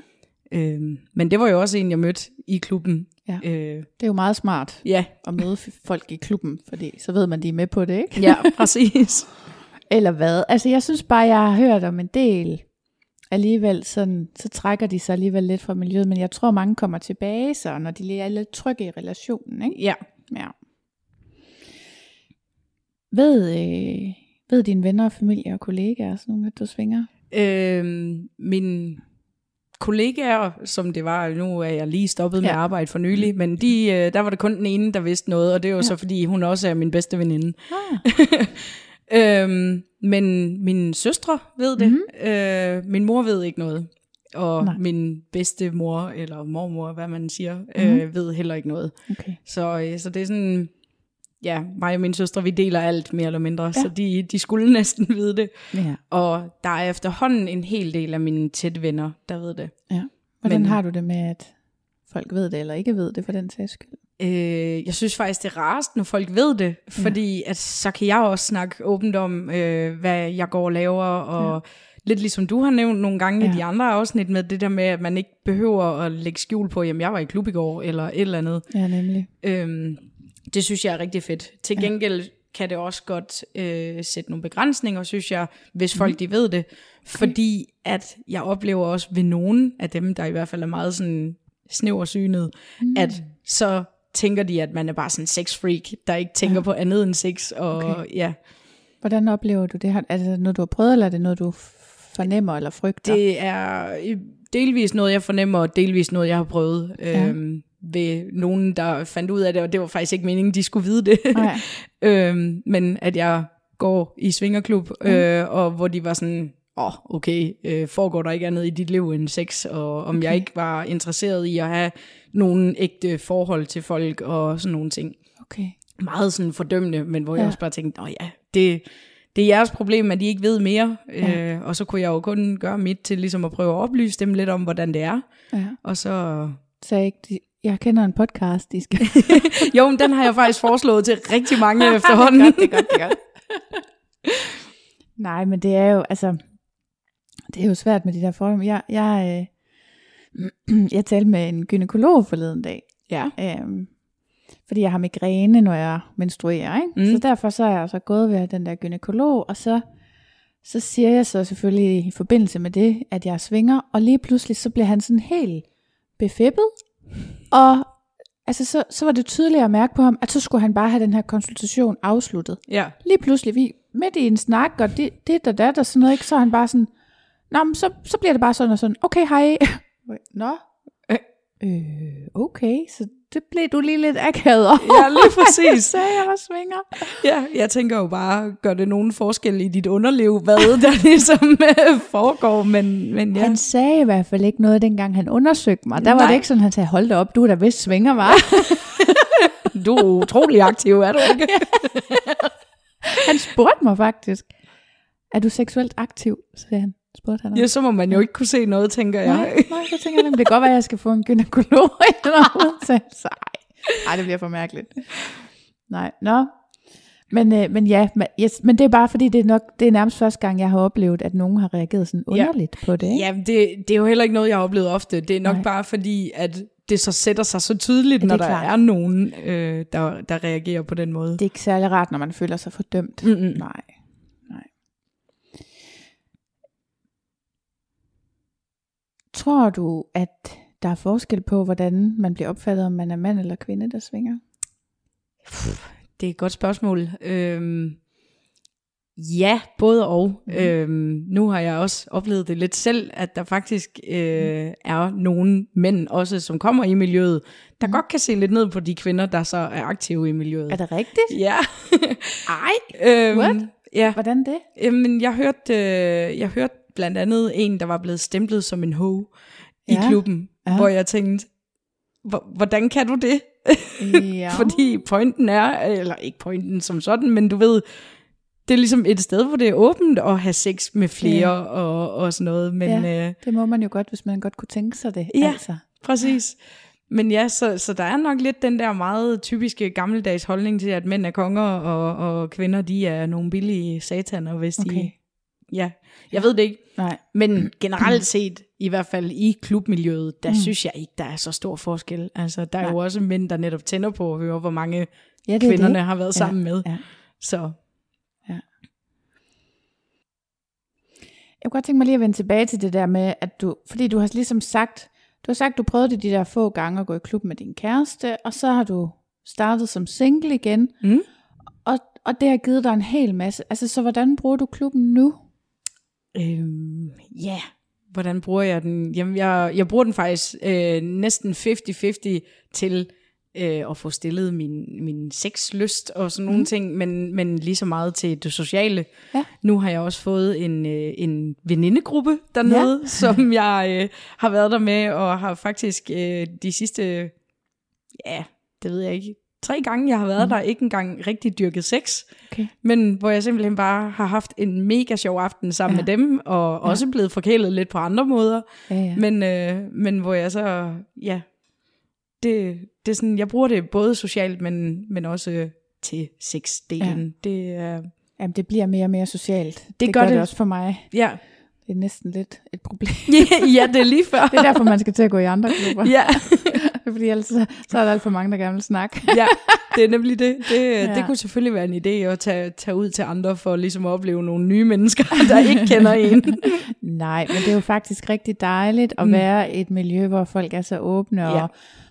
Øhm, men det var jo også en, jeg mødte i klubben. Ja. Øh, Det er jo meget smart ja, at møde folk i klubben, fordi så ved man, de er med på det, ikke? ja, præcis. Eller hvad? Altså, jeg synes bare, jeg har hørt om en del alligevel, sådan, så trækker de sig alligevel lidt fra miljøet, men jeg tror, mange kommer tilbage, så når de lige er lidt trygge i relationen, ikke? Ja. Ja. Ved, øh, ved dine venner og familie og kollegaer sådan nogle, at du svinger? Øhm, min kollegaer, som det var, nu er jeg lige stoppet med Ja. at arbejde for nylig, men de, øh, der var det kun den ene, der vidste noget, og det var Ja. så fordi, hun også er min bedste veninde. Ah, øhm, men min søstre ved det, Mhm. mm-hmm. øh, min mor ved ikke noget, og Nej. Min bedste mor, eller mormor, hvad man siger, Mhm. mm-hmm. øh, ved heller ikke noget. okay. Så, øh, så det er sådan, ja, mig og min søstre, vi deler alt mere eller mindre, Ja. ja. så de, de skulle næsten vide det. Ja. Og der er efterhånden en hel del af mine tætte venner, der ved det. ja. Hvordan Men- har du det med, at folk ved det, eller ikke ved det for den sags skyld? Øh, jeg synes faktisk, det er rarest, når folk ved det, fordi at, så kan jeg også snakke åbent om, øh, hvad jeg går og laver, og ja. lidt ligesom du har nævnt nogle gange ja. Ja. i de andre afsnit med det der med, at man ikke behøver at lægge skjul på, jamen jeg var i klub i går, eller et eller andet. Ja, nemlig. Øhm, det synes jeg er rigtig fedt. Til gengæld kan det også godt øh, sætte nogle begrænsninger, synes jeg, hvis folk de ved det. Fordi at jeg oplever også ved nogen af dem, der i hvert fald er meget sådan snæversynet, mm. at så tænker de, at man er bare sådan en sexfreak, der ikke tænker ja. på andet end sex. Og Okay. ja, Hvordan oplever du det? Har- Er det noget, du har prøvet, eller er det noget, du fornemmer eller frygter? det er øh, delvis noget, jeg fornemmer, og delvis noget, jeg har prøvet. Ja. Øhm, ved nogen, der fandt ud af det, og det var faktisk ikke meningen, de skulle vide det. Nej. øhm, men at jeg går i svingerklub, øh, og hvor de var sådan, åh, oh, okay, øh, foregår der ikke andet i dit liv end sex, og om okay. jeg ikke var interesseret i at have nogle ægte forhold til folk, og sådan nogle ting. Okay. Meget sådan fordømmende, men hvor ja. Jeg også bare tænkte, åh ja, det, det er jeres problem, at de ikke ved mere, Ja. øh, og så kunne jeg jo kun gøre mit til ligesom at prøve at oplyse dem lidt om, hvordan det er, Ja. og så... Så jeg, ikke, de- jeg kender en podcast, de skal... Jo, men den har jeg faktisk foreslået til rigtig mange efterhånden. det er godt, det er godt. Nej, men det er jo, altså, det er jo svært med de der fordomme. Jeg, jeg, øh, jeg talte med en gynekolog forleden dag, Ja. Øhm, fordi jeg har migræne, når jeg menstruerer. Ikke? Mm. Så derfor så er jeg så gået ved den der gynekolog, og så, så siger jeg så selvfølgelig i forbindelse med det, at jeg svinger, og lige pludselig så bliver han sådan helt befippet, og altså, så, så var det tydeligt at mærke på ham, at så skulle han bare have den her konsultation afsluttet. Ja. Lige pludselig, vi midt i en snak, og det, det der, der, der sådan noget, ikke? så er han bare sådan, Nå, men så, så bliver det bare sådan og sådan, okay, hej. Nå, øh, okay, så det blev du lige lidt akavet over. Ja, lige præcis. Så jeg var svinger. Ja, jeg tænker jo bare, gør det nogen forskel i dit underliv, hvad der ligesom øh, foregår, men, men ja. Han sagde i hvert fald ikke noget, dengang han undersøgte mig. Der var Nej. det ikke sådan, han sagde, hold da op, du er da vist svinger, var. Du er utrolig aktiv, er du ikke? han spurgte mig faktisk, er du seksuelt aktiv? sagde han. Spurgte han om. Ja, så må man jo ikke kunne se noget, tænker jeg. Nej, nej, så tænker jeg, det kan godt være, at jeg skal få en gynekolog eller noget. Så, ej, ej, det bliver for mærkeligt. Nej, nå. Men, øh, men ja, men, yes, men det er bare fordi, det er, nok, det er nærmest første gang, jeg har oplevet, at nogen har reageret sådan Ja. underligt på det. Ikke? Ja, det, det er jo heller ikke noget, jeg har oplevet ofte. Det er nok Nej. bare fordi, at det så sætter sig så tydeligt, Ja, når er der klart. er nogen, øh, der, der reagerer på den måde. Det er ikke særlig rart, når man føler sig fordømt. Mm-mm. Nej. Tror du, at der er forskel på, hvordan man bliver opfattet, om man er mand eller kvinde, der svinger? Det er et godt spørgsmål. Øhm, ja, både og. Mm. Øhm, nu har jeg også oplevet det lidt selv, at der faktisk øh, er nogle mænd også, som kommer i miljøet, der mm. godt kan se lidt ned på de kvinder, der så er aktive i miljøet. Er det rigtigt? Ja. Ej, øhm, What? Ja. hvordan det? Jamen, jeg hørte, øh, jeg hørte blandt andet en, der var blevet stemplet som en ho i Ja. klubben, Ja. hvor jeg tænkte, "Hvor- hvordan kan du det? Ja. Fordi pointen er, eller ikke pointen som sådan, men du ved, det er ligesom et sted, hvor det er åbent at have sex med flere Ja. og, og sådan noget. Men Ja. øh, Det må man jo godt, hvis man godt kunne tænke sig det. Ja. Altså. præcis. Men ja, så, så der er nok lidt den der meget typiske gammeldags holdning til, at mænd er konger, og, og kvinder, de er nogle billige sataner, hvis Okay. de... Ja, jeg ved det ikke. Nej. Men generelt set, i hvert fald i klubmiljøet, der Mm. synes jeg ikke, der er så stor forskel. Altså, der er Nej. jo også mænd, der netop tænder på at høre, hvor mange Ja, det er kvinderne det. har været Ja, sammen med. ja. Så Jeg kunne godt tænke mig lige at vende tilbage til det der med, at du, fordi du har ligesom sagt, du har sagt, du prøvede det de der få gange at gå i klub med din kæreste, og så har du startet som single igen, Mm. og, og det har givet dig en hel masse. Altså, så hvordan bruger du klubben nu? Øhm, ja, yeah. hvordan bruger jeg den? Jamen, jeg, jeg bruger den faktisk øh, næsten 50-50 til øh, at få stillet min, min sexlyst og sådan nogle Mhm. ting, men, men lige så meget til det sociale. Ja. Nu har jeg også fået en, øh, en venindegruppe dernede, ja. som jeg øh, har været der med, og har faktisk øh, de sidste, ja, det ved jeg ikke, tre gange, jeg har været mm. der, ikke engang rigtig dyrket sex. Okay. Men hvor jeg simpelthen bare har haft en mega sjov aften sammen Ja. med dem, og ja. også blevet forkælet lidt på andre måder. Ja, ja. Men, øh, men hvor jeg så, ja, det, det er sådan, jeg bruger det både socialt, men, men også til sexdelen. Ja. Det er, Jamen, det bliver mere og mere socialt. Det, gør gør det. det. det også for mig. ja. Det er næsten lidt et problem. ja, det er lige før. Det er derfor, man skal til at gå i andre klubber. ja. Fordi ellers så, så er der alt for mange, der gerne vil snakke. ja, det er nemlig det. Det, ja. Ja. det kunne selvfølgelig være en idé at tage, tage ud til andre for ligesom at opleve nogle nye mennesker, der ikke kender en. Nej, men det er jo faktisk rigtig dejligt at Mm. være et miljø, hvor folk er så åbne, Ja. og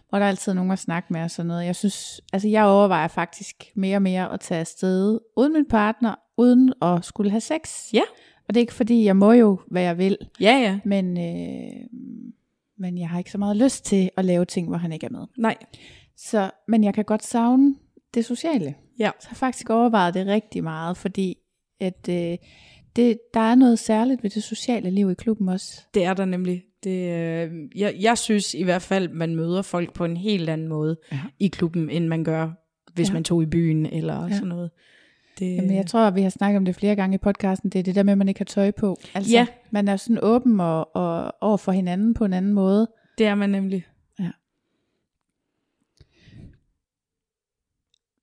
hvor der er altid nogen at snakke med og sådan noget. Jeg synes, altså jeg overvejer faktisk mere og mere at tage afsted uden min partner, uden at skulle have sex. Ja. Og det er ikke fordi, jeg må jo, hvad jeg vil, ja, ja. men, øh, men jeg har ikke så meget lyst til at lave ting, hvor han ikke er med. Nej. Så, men jeg kan godt savne det sociale. Ja. Så jeg har faktisk overvejet det rigtig meget, fordi at, øh, det, der er noget særligt ved det sociale liv i klubben også. Det er der nemlig. Det, øh, jeg, jeg synes i hvert fald, man møder folk på en helt anden måde Ja. i klubben, end man gør, hvis Ja. man tog i byen eller Ja. sådan noget. Det, Jamen, jeg tror, at vi har snakket om det flere gange i podcasten. Det er det der med, at man ikke har tøj på. Altså, Ja. man er sådan åben og, og over for hinanden på en anden måde. det er man nemlig.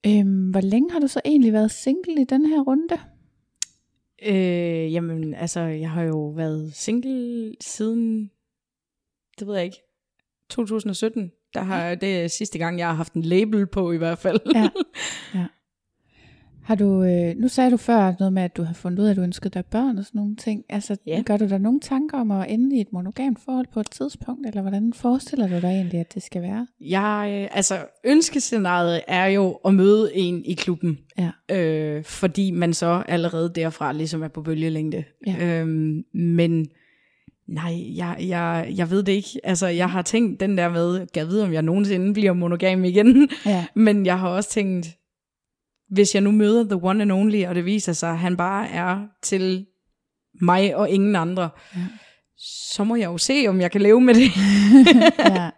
Øhm, hvor længe har du så egentlig været single i den her runde? Øh, jamen, altså, jeg har jo været single siden, det ved jeg ikke, 2017. Der har, det er sidste gang, jeg har haft en label på i hvert fald. Ja. ja. Har du, øh, nu sagde du før noget med, at du har fundet ud af, at du ønskede dig børn og sådan nogle ting. Altså, Ja. gør du dig nogle tanker om at ende i et monogamt forhold på et tidspunkt, eller hvordan forestiller du dig egentlig, at det skal være? Jeg, øh, altså, ønskescenariet er jo at møde en i klubben, Ja. øh, fordi man så allerede derfra ligesom er på bølgelængde. Ja. Øhm, men nej, jeg, jeg, jeg ved det ikke. Altså, jeg har tænkt den der med, jeg vide, om jeg nogensinde bliver monogam igen. Ja. Men jeg har også tænkt, hvis jeg nu møder the one and only, og det viser sig, at han bare er til mig og ingen andre, Ja. så må jeg jo se, om jeg kan leve med det. ja.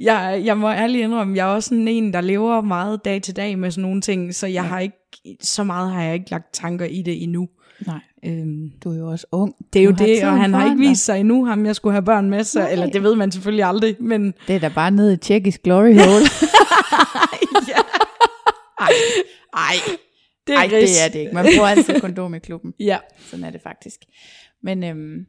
jeg, jeg må ærligt indrømme, jeg er også sådan en, der lever meget dag til dag med sådan nogle ting, så jeg Ja. har ikke, så meget har jeg ikke lagt tanker i det endnu. Nej, Øhm, du er jo også ung. det er jo det, og han har ikke vist sig endnu, ham jeg skulle have børn med, så, Nej. eller det ved man selvfølgelig aldrig, men Det er da bare nede i tjekkisk glory hole. ja. Ej, ej, det er ej, gris. det er det ikke. Man bruger altid kondom i klubben. Ja, Sådan er det faktisk. Men øhm,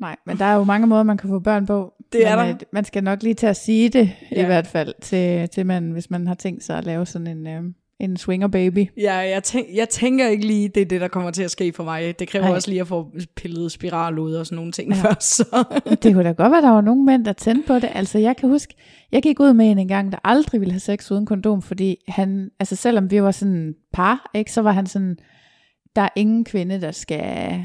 nej, men der er jo mange måder, man kan få børn på. Det er men, der. øh, man skal nok lige til at sige det, ja. I hvert fald, til, til man, hvis man har tænkt sig at lave sådan en, øhm, en swinger baby. ja jeg, tænk, jeg tænker ikke lige, det er det, der kommer til at ske for mig. Det kræver Ej. Også lige at få pillet spiral ud og sådan nogle ting Ja. først. Så. Det kunne da godt være, der var nogle mænd, der tændte på det. Altså, jeg kan huske, jeg gik ud med en gang, der aldrig ville have sex uden kondom, fordi han, altså selvom vi var sådan par, ikke, så var han sådan, der er ingen kvinde, der skal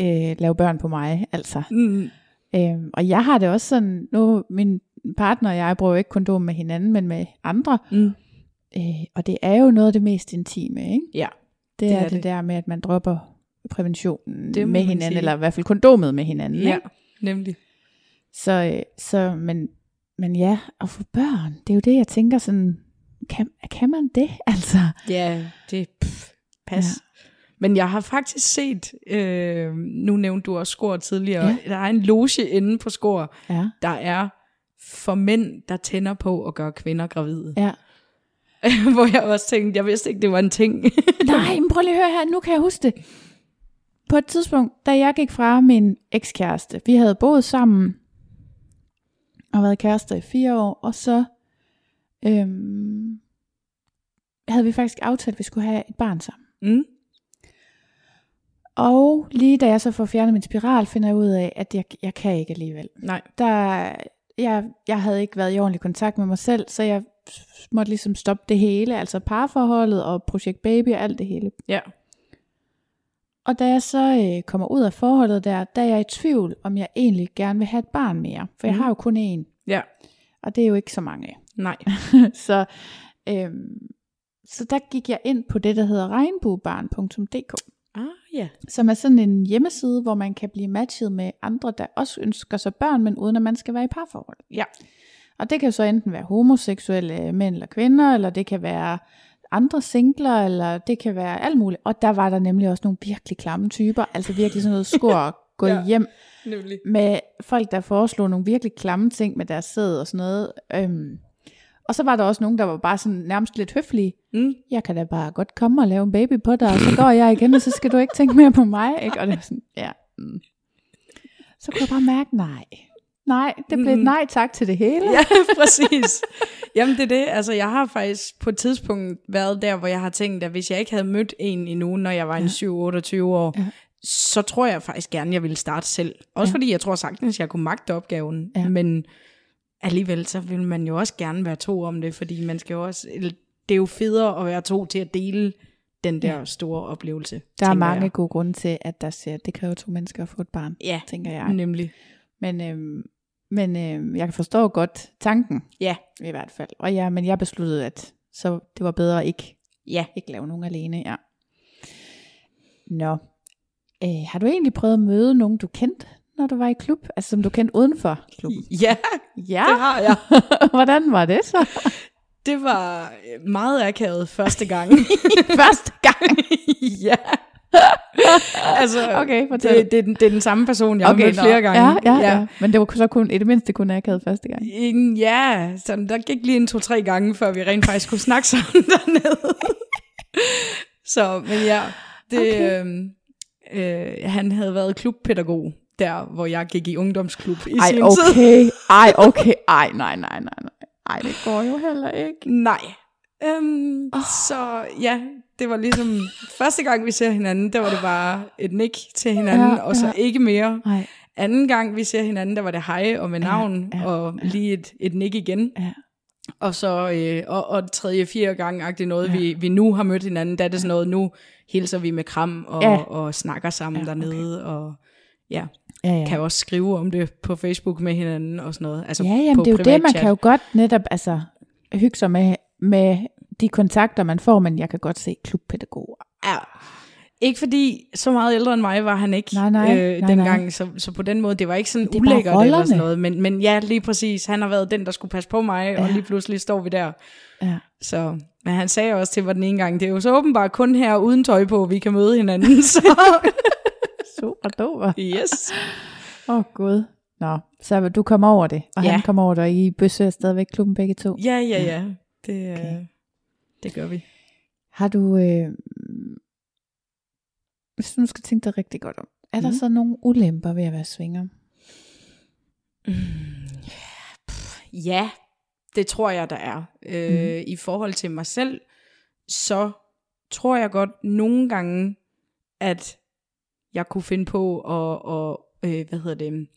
øh, lave børn på mig, altså. Mm, Øhm, og jeg har det også sådan, nu min partner og jeg bruger jo ikke kondom med hinanden, men med andre. mm, Øh, og det er jo noget af det mest intime, ikke? ja. Det, det er, er det, det. der med, at man dropper præventionen Det med hinanden, sige. eller i hvert fald kondomet med hinanden. ja, Ikke? nemlig. Så, øh, så men, men ja, at få børn, det er jo det, jeg tænker sådan, kan, kan man det? Altså, Ja, det pff, pas. Ja. Men jeg har faktisk set, øh, nu nævnte du også Skor tidligere, ja. der er en loge inde på Skor, ja, der er for mænd, der tænder på at gøre kvinder gravide. ja. Hvor jeg også tænkte, jeg vidste ikke, det var en ting. Nej, men prøv lige at høre her, nu kan jeg huske det. På et tidspunkt, da jeg gik fra min ekskæreste, vi havde boet sammen, og været kærester i fire år, og så øhm, havde vi faktisk aftalt, at vi skulle have et barn sammen. mm. Og lige da jeg så får fjernet min spiral, finder jeg ud af, at jeg, jeg kan ikke alligevel. Nej. Der, jeg, jeg havde ikke været i ordentlig kontakt med mig selv, så jeg måtte ligesom stoppe det hele, altså parforholdet og projekt baby og alt det hele. Ja. Og da jeg så øh, kommer ud af forholdet der, der er jeg i tvivl, om jeg egentlig gerne vil have et barn mere. For jeg Mhm. har jo kun én, Ja. og det er jo ikke så mange. Nej. så, øhm, så der gik jeg ind på det, der hedder regnbuebarn.dk, Ah, ja. som er sådan en hjemmeside, hvor man kan blive matchet med andre, der også ønsker sig børn, men uden at man skal være i parforhold. Ja. Og det kan så enten være homoseksuelle mænd eller kvinder, eller det kan være andre singler, eller det kan være alt muligt. Og der var der nemlig også nogle virkelig klamme typer, altså virkelig sådan noget skor gå Ja. hjem Nemlig. med folk, der foreslog nogle virkelig klamme ting med deres sæd og sådan noget. Øhm, og så var der også nogen, der var bare sådan nærmest lidt høflige. Mm. Jeg kan da bare godt komme og lave en baby på dig, og så går jeg igen, og så skal du ikke tænke mere på mig. Ikke? Og det var sådan, ja. Mm. Så kunne jeg bare mærke, nej. Nej, det blev Mm. nej tak til det hele. Ja, præcis. Jamen det er det, altså jeg har faktisk på et tidspunkt været der, hvor jeg har tænkt, at hvis jeg ikke havde mødt en endnu, når jeg var en 7-28 år, Ja. så tror jeg faktisk gerne, jeg ville starte selv. Også Ja. fordi jeg tror sagtens, jeg kunne magte opgaven, Ja. men alligevel så vil man jo også gerne være to om det, fordi man skal jo også, det er jo federe at være to til at dele den der Ja. store oplevelse. Der er mange jeg. gode grunde til, at der at det kræver to mennesker at få et barn, Ja, tænker jeg. nemlig. Men, øhm, men øhm, jeg kan forstå godt tanken, Ja, i hvert fald. Og ja, men jeg besluttede, at så det var bedre ikke, ja. ikke lave nogen alene. Ja. Nå. Øh, har du egentlig prøvet at møde nogen, du kendte, når du var i klub? Altså som du kendte uden for klubben? Ja, Ja. det har jeg. Hvordan var det så? Det var øh, meget akavet første gang. Første gang. ja. altså, Okay, fortæl. det, det, er den, det er den samme person, jeg okay, har mødt nå. flere gange. Ja, ja, ja, ja. Men det var så kun, i det mindste kun akavet første gang. En- Ja, så der gik lige en to-tre gange, før vi rent faktisk kunne snakke sammen dernede. så, men ja, det, Okay. øh, øh, han havde været klubpædagog, der hvor jeg gik i ungdomsklub i Ej, sin tid. okay. Ej, okay. Ej, nej, nej, nej, nej. Nej, det går jo heller ikke. Nej. Øhm, oh. Så ja, det var ligesom, første gang vi ser hinanden, der var det bare et nik til hinanden, Ja, ja, og så ja. ikke mere. Nej. Anden gang vi ser hinanden, der var det hej og med navn, ja, ja, og lige et, et nik igen. Ja. Og så, øh, og, og tredje, fjerde gang, agtigt noget, ja. vi, vi nu har mødt hinanden, der er det sådan noget, nu hilser vi med kram og, Ja. ja. og snakker sammen Ja, ja, dernede, og ja, Ja, ja. kan også skrive om det på Facebook med hinanden og sådan noget. Altså Ja, jamen, på det er jo det, man chat. kan jo godt netop altså, hygge sig med, med de kontakter, man får, men jeg kan godt se klubpædagoger. Ja. Ikke fordi så meget ældre end mig var han ikke Nej, nej, øh, nej, dengang, nej. Så, så på den måde, det var ikke sådan er ulækkert eller sådan noget, men, men ja, lige præcis, han har været den, der skulle passe på mig, ja. og lige pludselig står vi der. Ja. Så, men han sagde også til mig den ene gang, det er jo så åbenbart kun her uden tøj på, vi kan møde hinanden. Så Super duper. yes. Åh, oh, gud. Nå, så du kommer over det, og ja. Han kommer over det, og I besøger stadigvæk klubben begge to. Ja, ja, ja. Det, Okay. Det gør vi. Har du, øh, hvis du nu skal tænke dig rigtig godt om, er der Mhm. så nogle ulemper ved at være svinger? Ja, det tror jeg, der er. Øh, Mhm. I forhold til mig selv, så tror jeg godt nogle gange, at jeg kunne finde på at, og, øh, hvad hedder det,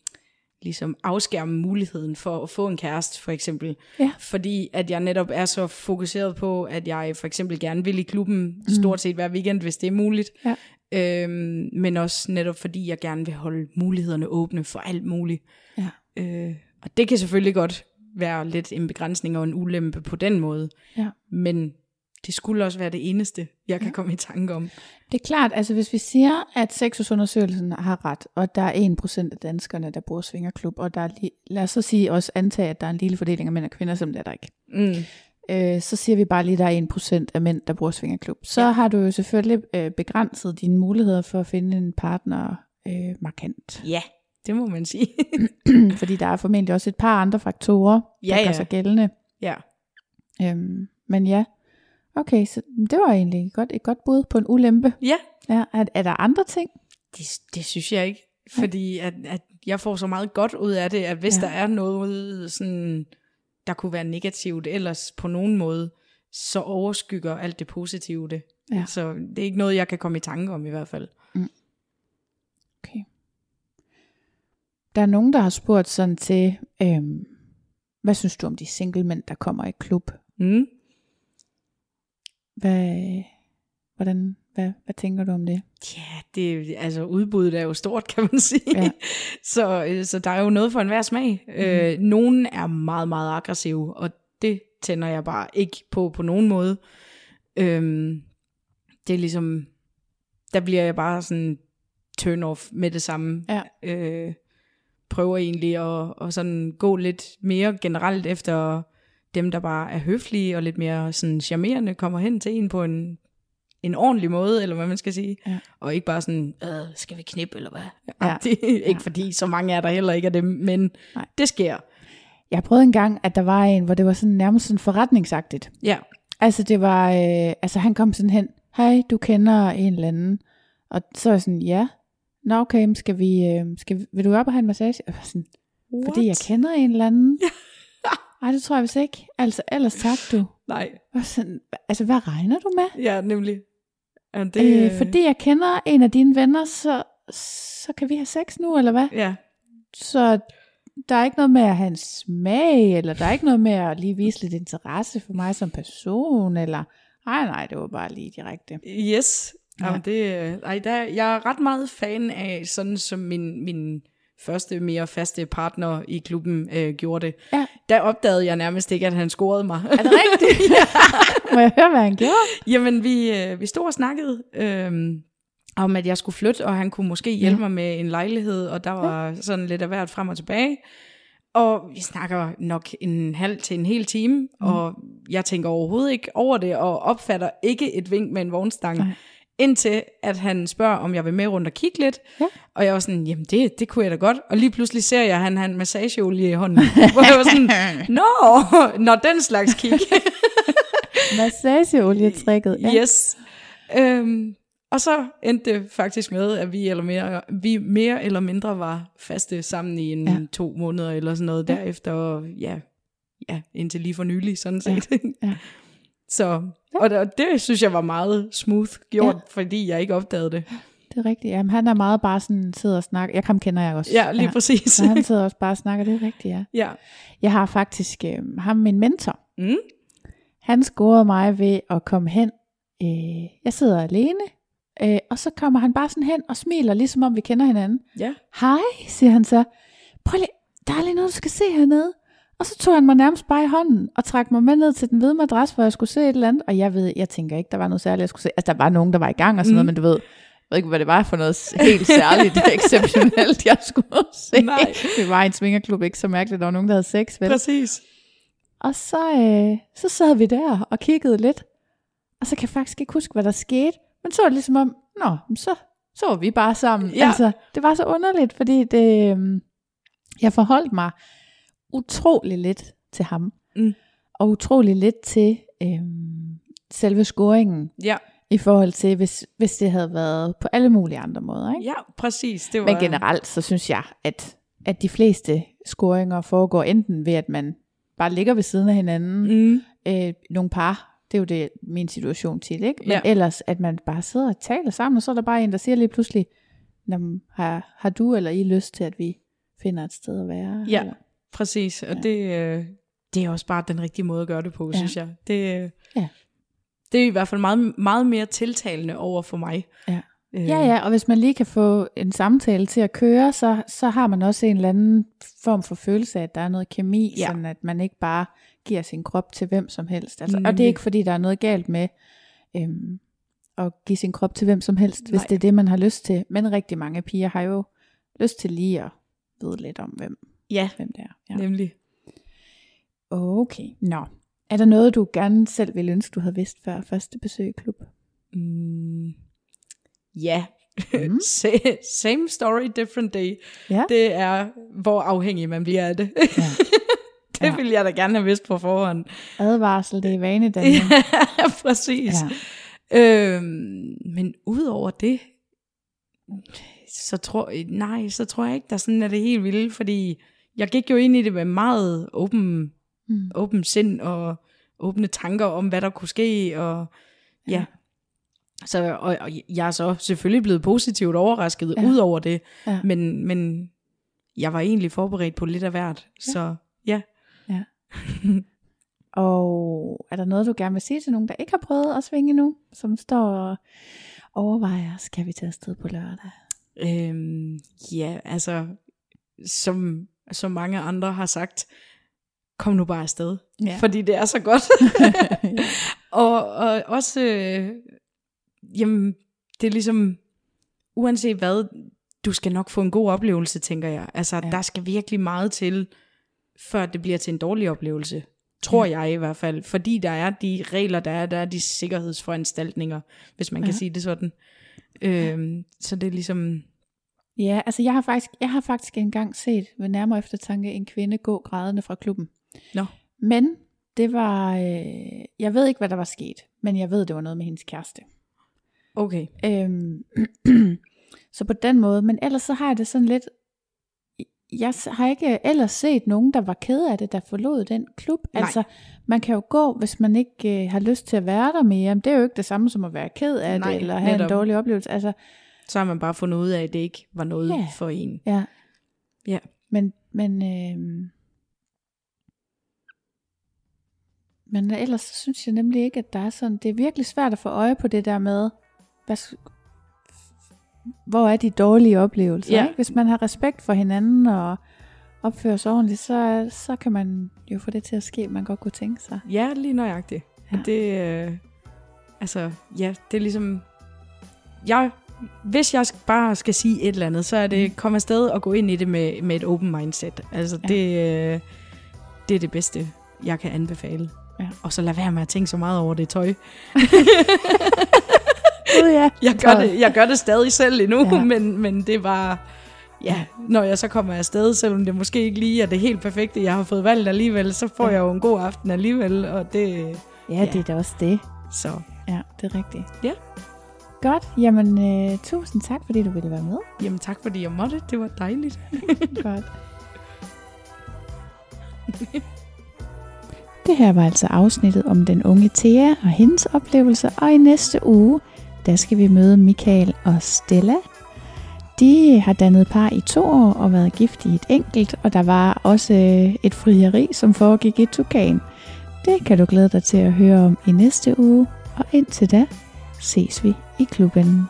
ligesom afskærme muligheden for at få en kæreste, for eksempel. Ja. Fordi at jeg netop er så fokuseret på, at jeg for eksempel gerne vil i klubben stort set hver weekend, hvis det er muligt. Ja. Øhm, men også netop fordi, jeg gerne vil holde mulighederne åbne for alt muligt. Ja. Øh, og det kan selvfølgelig godt være lidt en begrænsning og en ulempe på den måde. Ja. Men det skulle også være det eneste, jeg kan komme i tanke om. Det er klart, altså hvis vi siger, at sexusundersøgelsen har ret, og der er 1% af danskerne, der bruger svingerklub, og der er lad os så sige også antage, at der er en lille fordeling af mænd og kvinder, som det er der ikke. Mm. Øh, så siger vi bare lige, at der er 1% af mænd, der bruger svingerklub. Så ja. Ja. har du jo selvfølgelig øh, begrænset dine muligheder for at finde en partner øh, markant. Ja, det må man sige. Fordi der er formentlig også et par andre faktorer, der Ja, gør ja. sig gældende. ja. Øhm, men ja, okay, så det var egentlig et godt, et godt bud på en ulempe. ja, Ja, er, er der andre ting? det, det synes jeg ikke. Fordi at, at jeg får så meget godt ud af det, at hvis Ja. der er noget, sådan, der kunne være negativt ellers på nogen måde, så overskygger alt det positive det. Ja. Så det er ikke noget, jeg kan komme i tanke om i hvert fald. Okay. Der er nogen, der har spurgt sådan til, øhm, hvad synes du om de single mænd, der kommer i klub? Mm. Hvad, hvordan, hvad, hvad tænker du om det? Ja, det, altså udbuddet er jo stort, kan man sige. Ja. så, øh, så der er jo noget for enhver smag. Mm. Øh, nogen er meget, meget aggressive, og det tænder jeg bare ikke på på nogen måde. Øhm, det er ligesom, der bliver jeg bare sådan turn off med det samme. Ja. Øh, prøver egentlig at, at sådan gå lidt mere generelt efter dem, der bare er høflige og lidt mere sådan charmerende, kommer hen til en på en, en ordentlig måde, eller hvad man skal sige. Ja. Og ikke bare sådan, øh, skal vi knippe, eller hvad? Ja. Ja. Det, ikke fordi så mange er der heller ikke af dem, men Nej. det sker. Jeg prøvede engang, at der var en, hvor det var sådan nærmest sådan forretningsagtigt. Ja, Altså det var, øh, altså han kom sådan hen, hej, du kender en eller anden. Og så var jeg sådan, ja. Nå okay, skal vi, øh, skal vi, vil du op og have en massage? Var sådan, fordi jeg kender en eller anden. Nej, det tror jeg vist ikke. Altså, ellers tak du. Nej, sådan, altså, hvad regner du med? ja, nemlig. Ja, det. Øh, fordi jeg kender en af dine venner, så, så kan vi have sex nu, eller hvad? Ja, Så der er ikke noget med at have en smag, eller der er ikke noget med at lige vise lidt interesse for mig som person, eller nej, nej, det var bare lige direkte. yes. Ja. Ja. Jamen, det, øh, ej, der, jeg er ret meget fan af, sådan som min, min første mere faste partner i klubben øh, gjorde det. Ja. Der opdagede jeg nærmest ikke, at han scorede mig. Er det rigtigt? Må jeg høre, hvad han gjorde? Jamen, vi, øh, vi stod og snakkede øh, om, at jeg skulle flytte, og han kunne måske hjælpe Ja. mig med en lejlighed, og der var sådan lidt af hvert frem og tilbage. Og vi snakker nok en halv til en hel time, mm. og jeg tænker overhovedet ikke over det, og opfatter ikke et vink med en vognstang. Nej. Indtil at han spørger, om jeg vil med rundt og kigge lidt. Ja. Og jeg var sådan, jamen det, det kunne jeg da godt. Og lige pludselig ser jeg, at han har en massageolie i hånden. hvor jeg var sådan, nå, når den slags kig. Massageolietrikket. Ja. Yes. Øhm, og så endte det faktisk med, at vi, eller mere, vi mere eller mindre var faste sammen i en ja. to måneder eller sådan noget Ja. derefter. Og ja, ja, indtil lige for nylig, sådan set. Ja. ja. Så, og det, det synes jeg var meget smooth gjort, ja. fordi jeg ikke opdagede det. Det er rigtigt. Jamen, han er meget bare sådan, sidder og snakker. Jeg ham kender jeg også. Ja, lige præcis. Så han sidder også bare og snakker, det er rigtigt, ja. ja. Jeg har faktisk øh, ham, min mentor. Mm. Han scorede mig ved at komme hen. Øh, jeg sidder alene, øh, og så kommer han bare sådan hen og smiler, ligesom om vi kender hinanden. Ja. Hej, siger han så. Prøv lige, der er lige noget, du skal se hernede. Og så tog han mig nærmest bare i hånden og trak mig med ned til den hvide madras, hvor jeg skulle se et eller andet. Og jeg ved, jeg tænker ikke, der var noget særligt, jeg skulle se. Altså, der var nogen, der var i gang og sådan mm. noget, men du ved, jeg ved ikke, hvad det var for noget helt særligt, exceptionelt, jeg skulle se. Nej. Det var en svingerklub, ikke så mærkeligt, der var nogen, der havde sex, vel? Præcis. Og så, øh, så sad vi der og kiggede lidt, og så kan jeg faktisk ikke huske, hvad der skete. Men så var det ligesom om, nå, så, så var vi bare sammen. Ja. Altså, det var så underligt, fordi det, øh, jeg forholdt mig utrolig lidt til ham. Mm. Og utrolig lidt til øh, selve scoringen. Ja. I forhold til, hvis, hvis det havde været på alle mulige andre måder. Ikke? Ja, præcis. Det var... Men generelt, så synes jeg, at, at de fleste scoringer foregår enten ved, at man bare ligger ved siden af hinanden. Mm. Øh, nogle par, det er jo det, min situation tit, ikke? Men Ja. ellers, at man bare sidder og taler sammen, og så er der bare en, der siger lige pludselig, "Nå, men har, har du eller I lyst til, at vi finder et sted at være? Ja. Eller? Præcis, og Ja. det, øh, det er også bare den rigtige måde at gøre det på, Ja. synes jeg. Det, øh, Ja. det er i hvert fald meget, meget mere tiltalende over for mig. Ja. Øh, Ja, ja, og hvis man lige kan få en samtale til at køre, så, så har man også en eller anden form for følelse af, at der er noget kemi, Ja. sådan at man ikke bare giver sin krop til hvem som helst. Altså, og det er ikke fordi, der er noget galt med øhm, at give sin krop til hvem som helst, hvis Nej. det er det, man har lyst til. Men rigtig mange piger har jo lyst til lige at vide lidt om, hvem, ja hvem det er. Ja. nemlig. Okay, nå. Er der noget, du gerne selv ville ønske, du havde vidst før første besøg i klub? Mm, ja, Mm. Sa- same story, different day. Ja. Det er, hvor afhængig man bliver af det. Ja. det Ja. ville jeg da gerne have vidst på forhånd. Advarsel, det er vanedanning. ja, præcis. Ja. Øhm, men udover det, så tror, nej, så tror jeg ikke, der sådan er det helt vilde, fordi jeg gik jo ind i det med meget åben, Mm. åben sind og åbne tanker om, hvad der kunne ske, og ja. Ja. Så, og, og jeg er så selvfølgelig blevet positivt overrasket Ja. ja. ud over det, Ja. men, men jeg var egentlig forberedt på lidt af hvert, ja. så ja. Og er der noget, du gerne vil sige til nogen, der ikke har prøvet at svinge endnu, som står og overvejer, skal vi tage afsted på lørdag? Øhm, ja, altså, som, som mange andre har sagt, kom nu bare afsted. Ja. Fordi det er så godt. og, og også, øh, jamen, det er ligesom, uanset hvad, du skal nok få en god oplevelse, tænker jeg. Altså, Ja. ja. der skal virkelig meget til, før det bliver til en dårlig oplevelse. Tror Ja. ja. jeg i hvert fald. Fordi der er de regler, der er, der er de sikkerhedsforanstaltninger, hvis man ja. kan Ja. sige det sådan. Øhm, så det er ligesom, Ja, altså jeg har faktisk, jeg har faktisk engang set ved nærmere eftertanke en kvinde gå grædende fra klubben. Nå. Men det var, øh, jeg ved ikke, hvad der var sket, men jeg ved, det var noget med hendes kæreste. okay. Øhm, så på den måde, men ellers så har jeg det sådan lidt, jeg har ikke ellers set nogen, der var ked af det, der forlod den klub. Nej. Altså, man kan jo gå, hvis man ikke øh, har lyst til at være der mere. Men det er jo ikke det samme som at være ked af Nej, det, eller have netop. en dårlig oplevelse. Altså, Så har man bare fundet ud af, at det ikke var noget Ja. for en. ja. Ja. Men, men, øh, men ellers så synes jeg nemlig ikke, at der er sådan, det er virkelig svært at få øje på det der med, hvad, hvor er de dårlige oplevelser. Ja. Ikke? Hvis man har respekt for hinanden og opfører sig ordentligt, så, så kan man jo få det til at ske, man godt kunne tænke sig. Ja, lige nøjagtigt. Ja. Ja. Det, øh, altså, ja, det er ligesom, jeg, hvis jeg bare skal sige et eller andet, så er det, kom afsted og gå ind i det med, med et open mindset. Altså, Ja. ja. det, øh, det er det bedste, jeg kan anbefale. Ja. Og så lad være med at tænke så meget over det tøj. Gud ja. Jeg gør det, jeg gør det stadig selv endnu, Ja. ja. men, men det var... Ja, når jeg så kommer afsted, selvom det måske ikke lige er det helt perfekte, jeg har fået valgt alligevel, så får Ja. ja. jeg jo en god aften alligevel, og det... Ja, det er da også det. Så Ja, det er rigtigt. Ja. Godt. Jamen, øh, tusind tak, fordi du ville være med. Jamen tak fordi jeg måtte, det var dejligt. Godt. Det her var altså afsnittet om den unge Thea og hendes oplevelser, og i næste uge, der skal vi møde Michael og Stella. De har dannet par i to år og været gift i et enkelt, og der var også øh, et frieri, som foregik i Tukan. Det kan du glæde dig til at høre om i næste uge, og indtil da ses vi i klubben.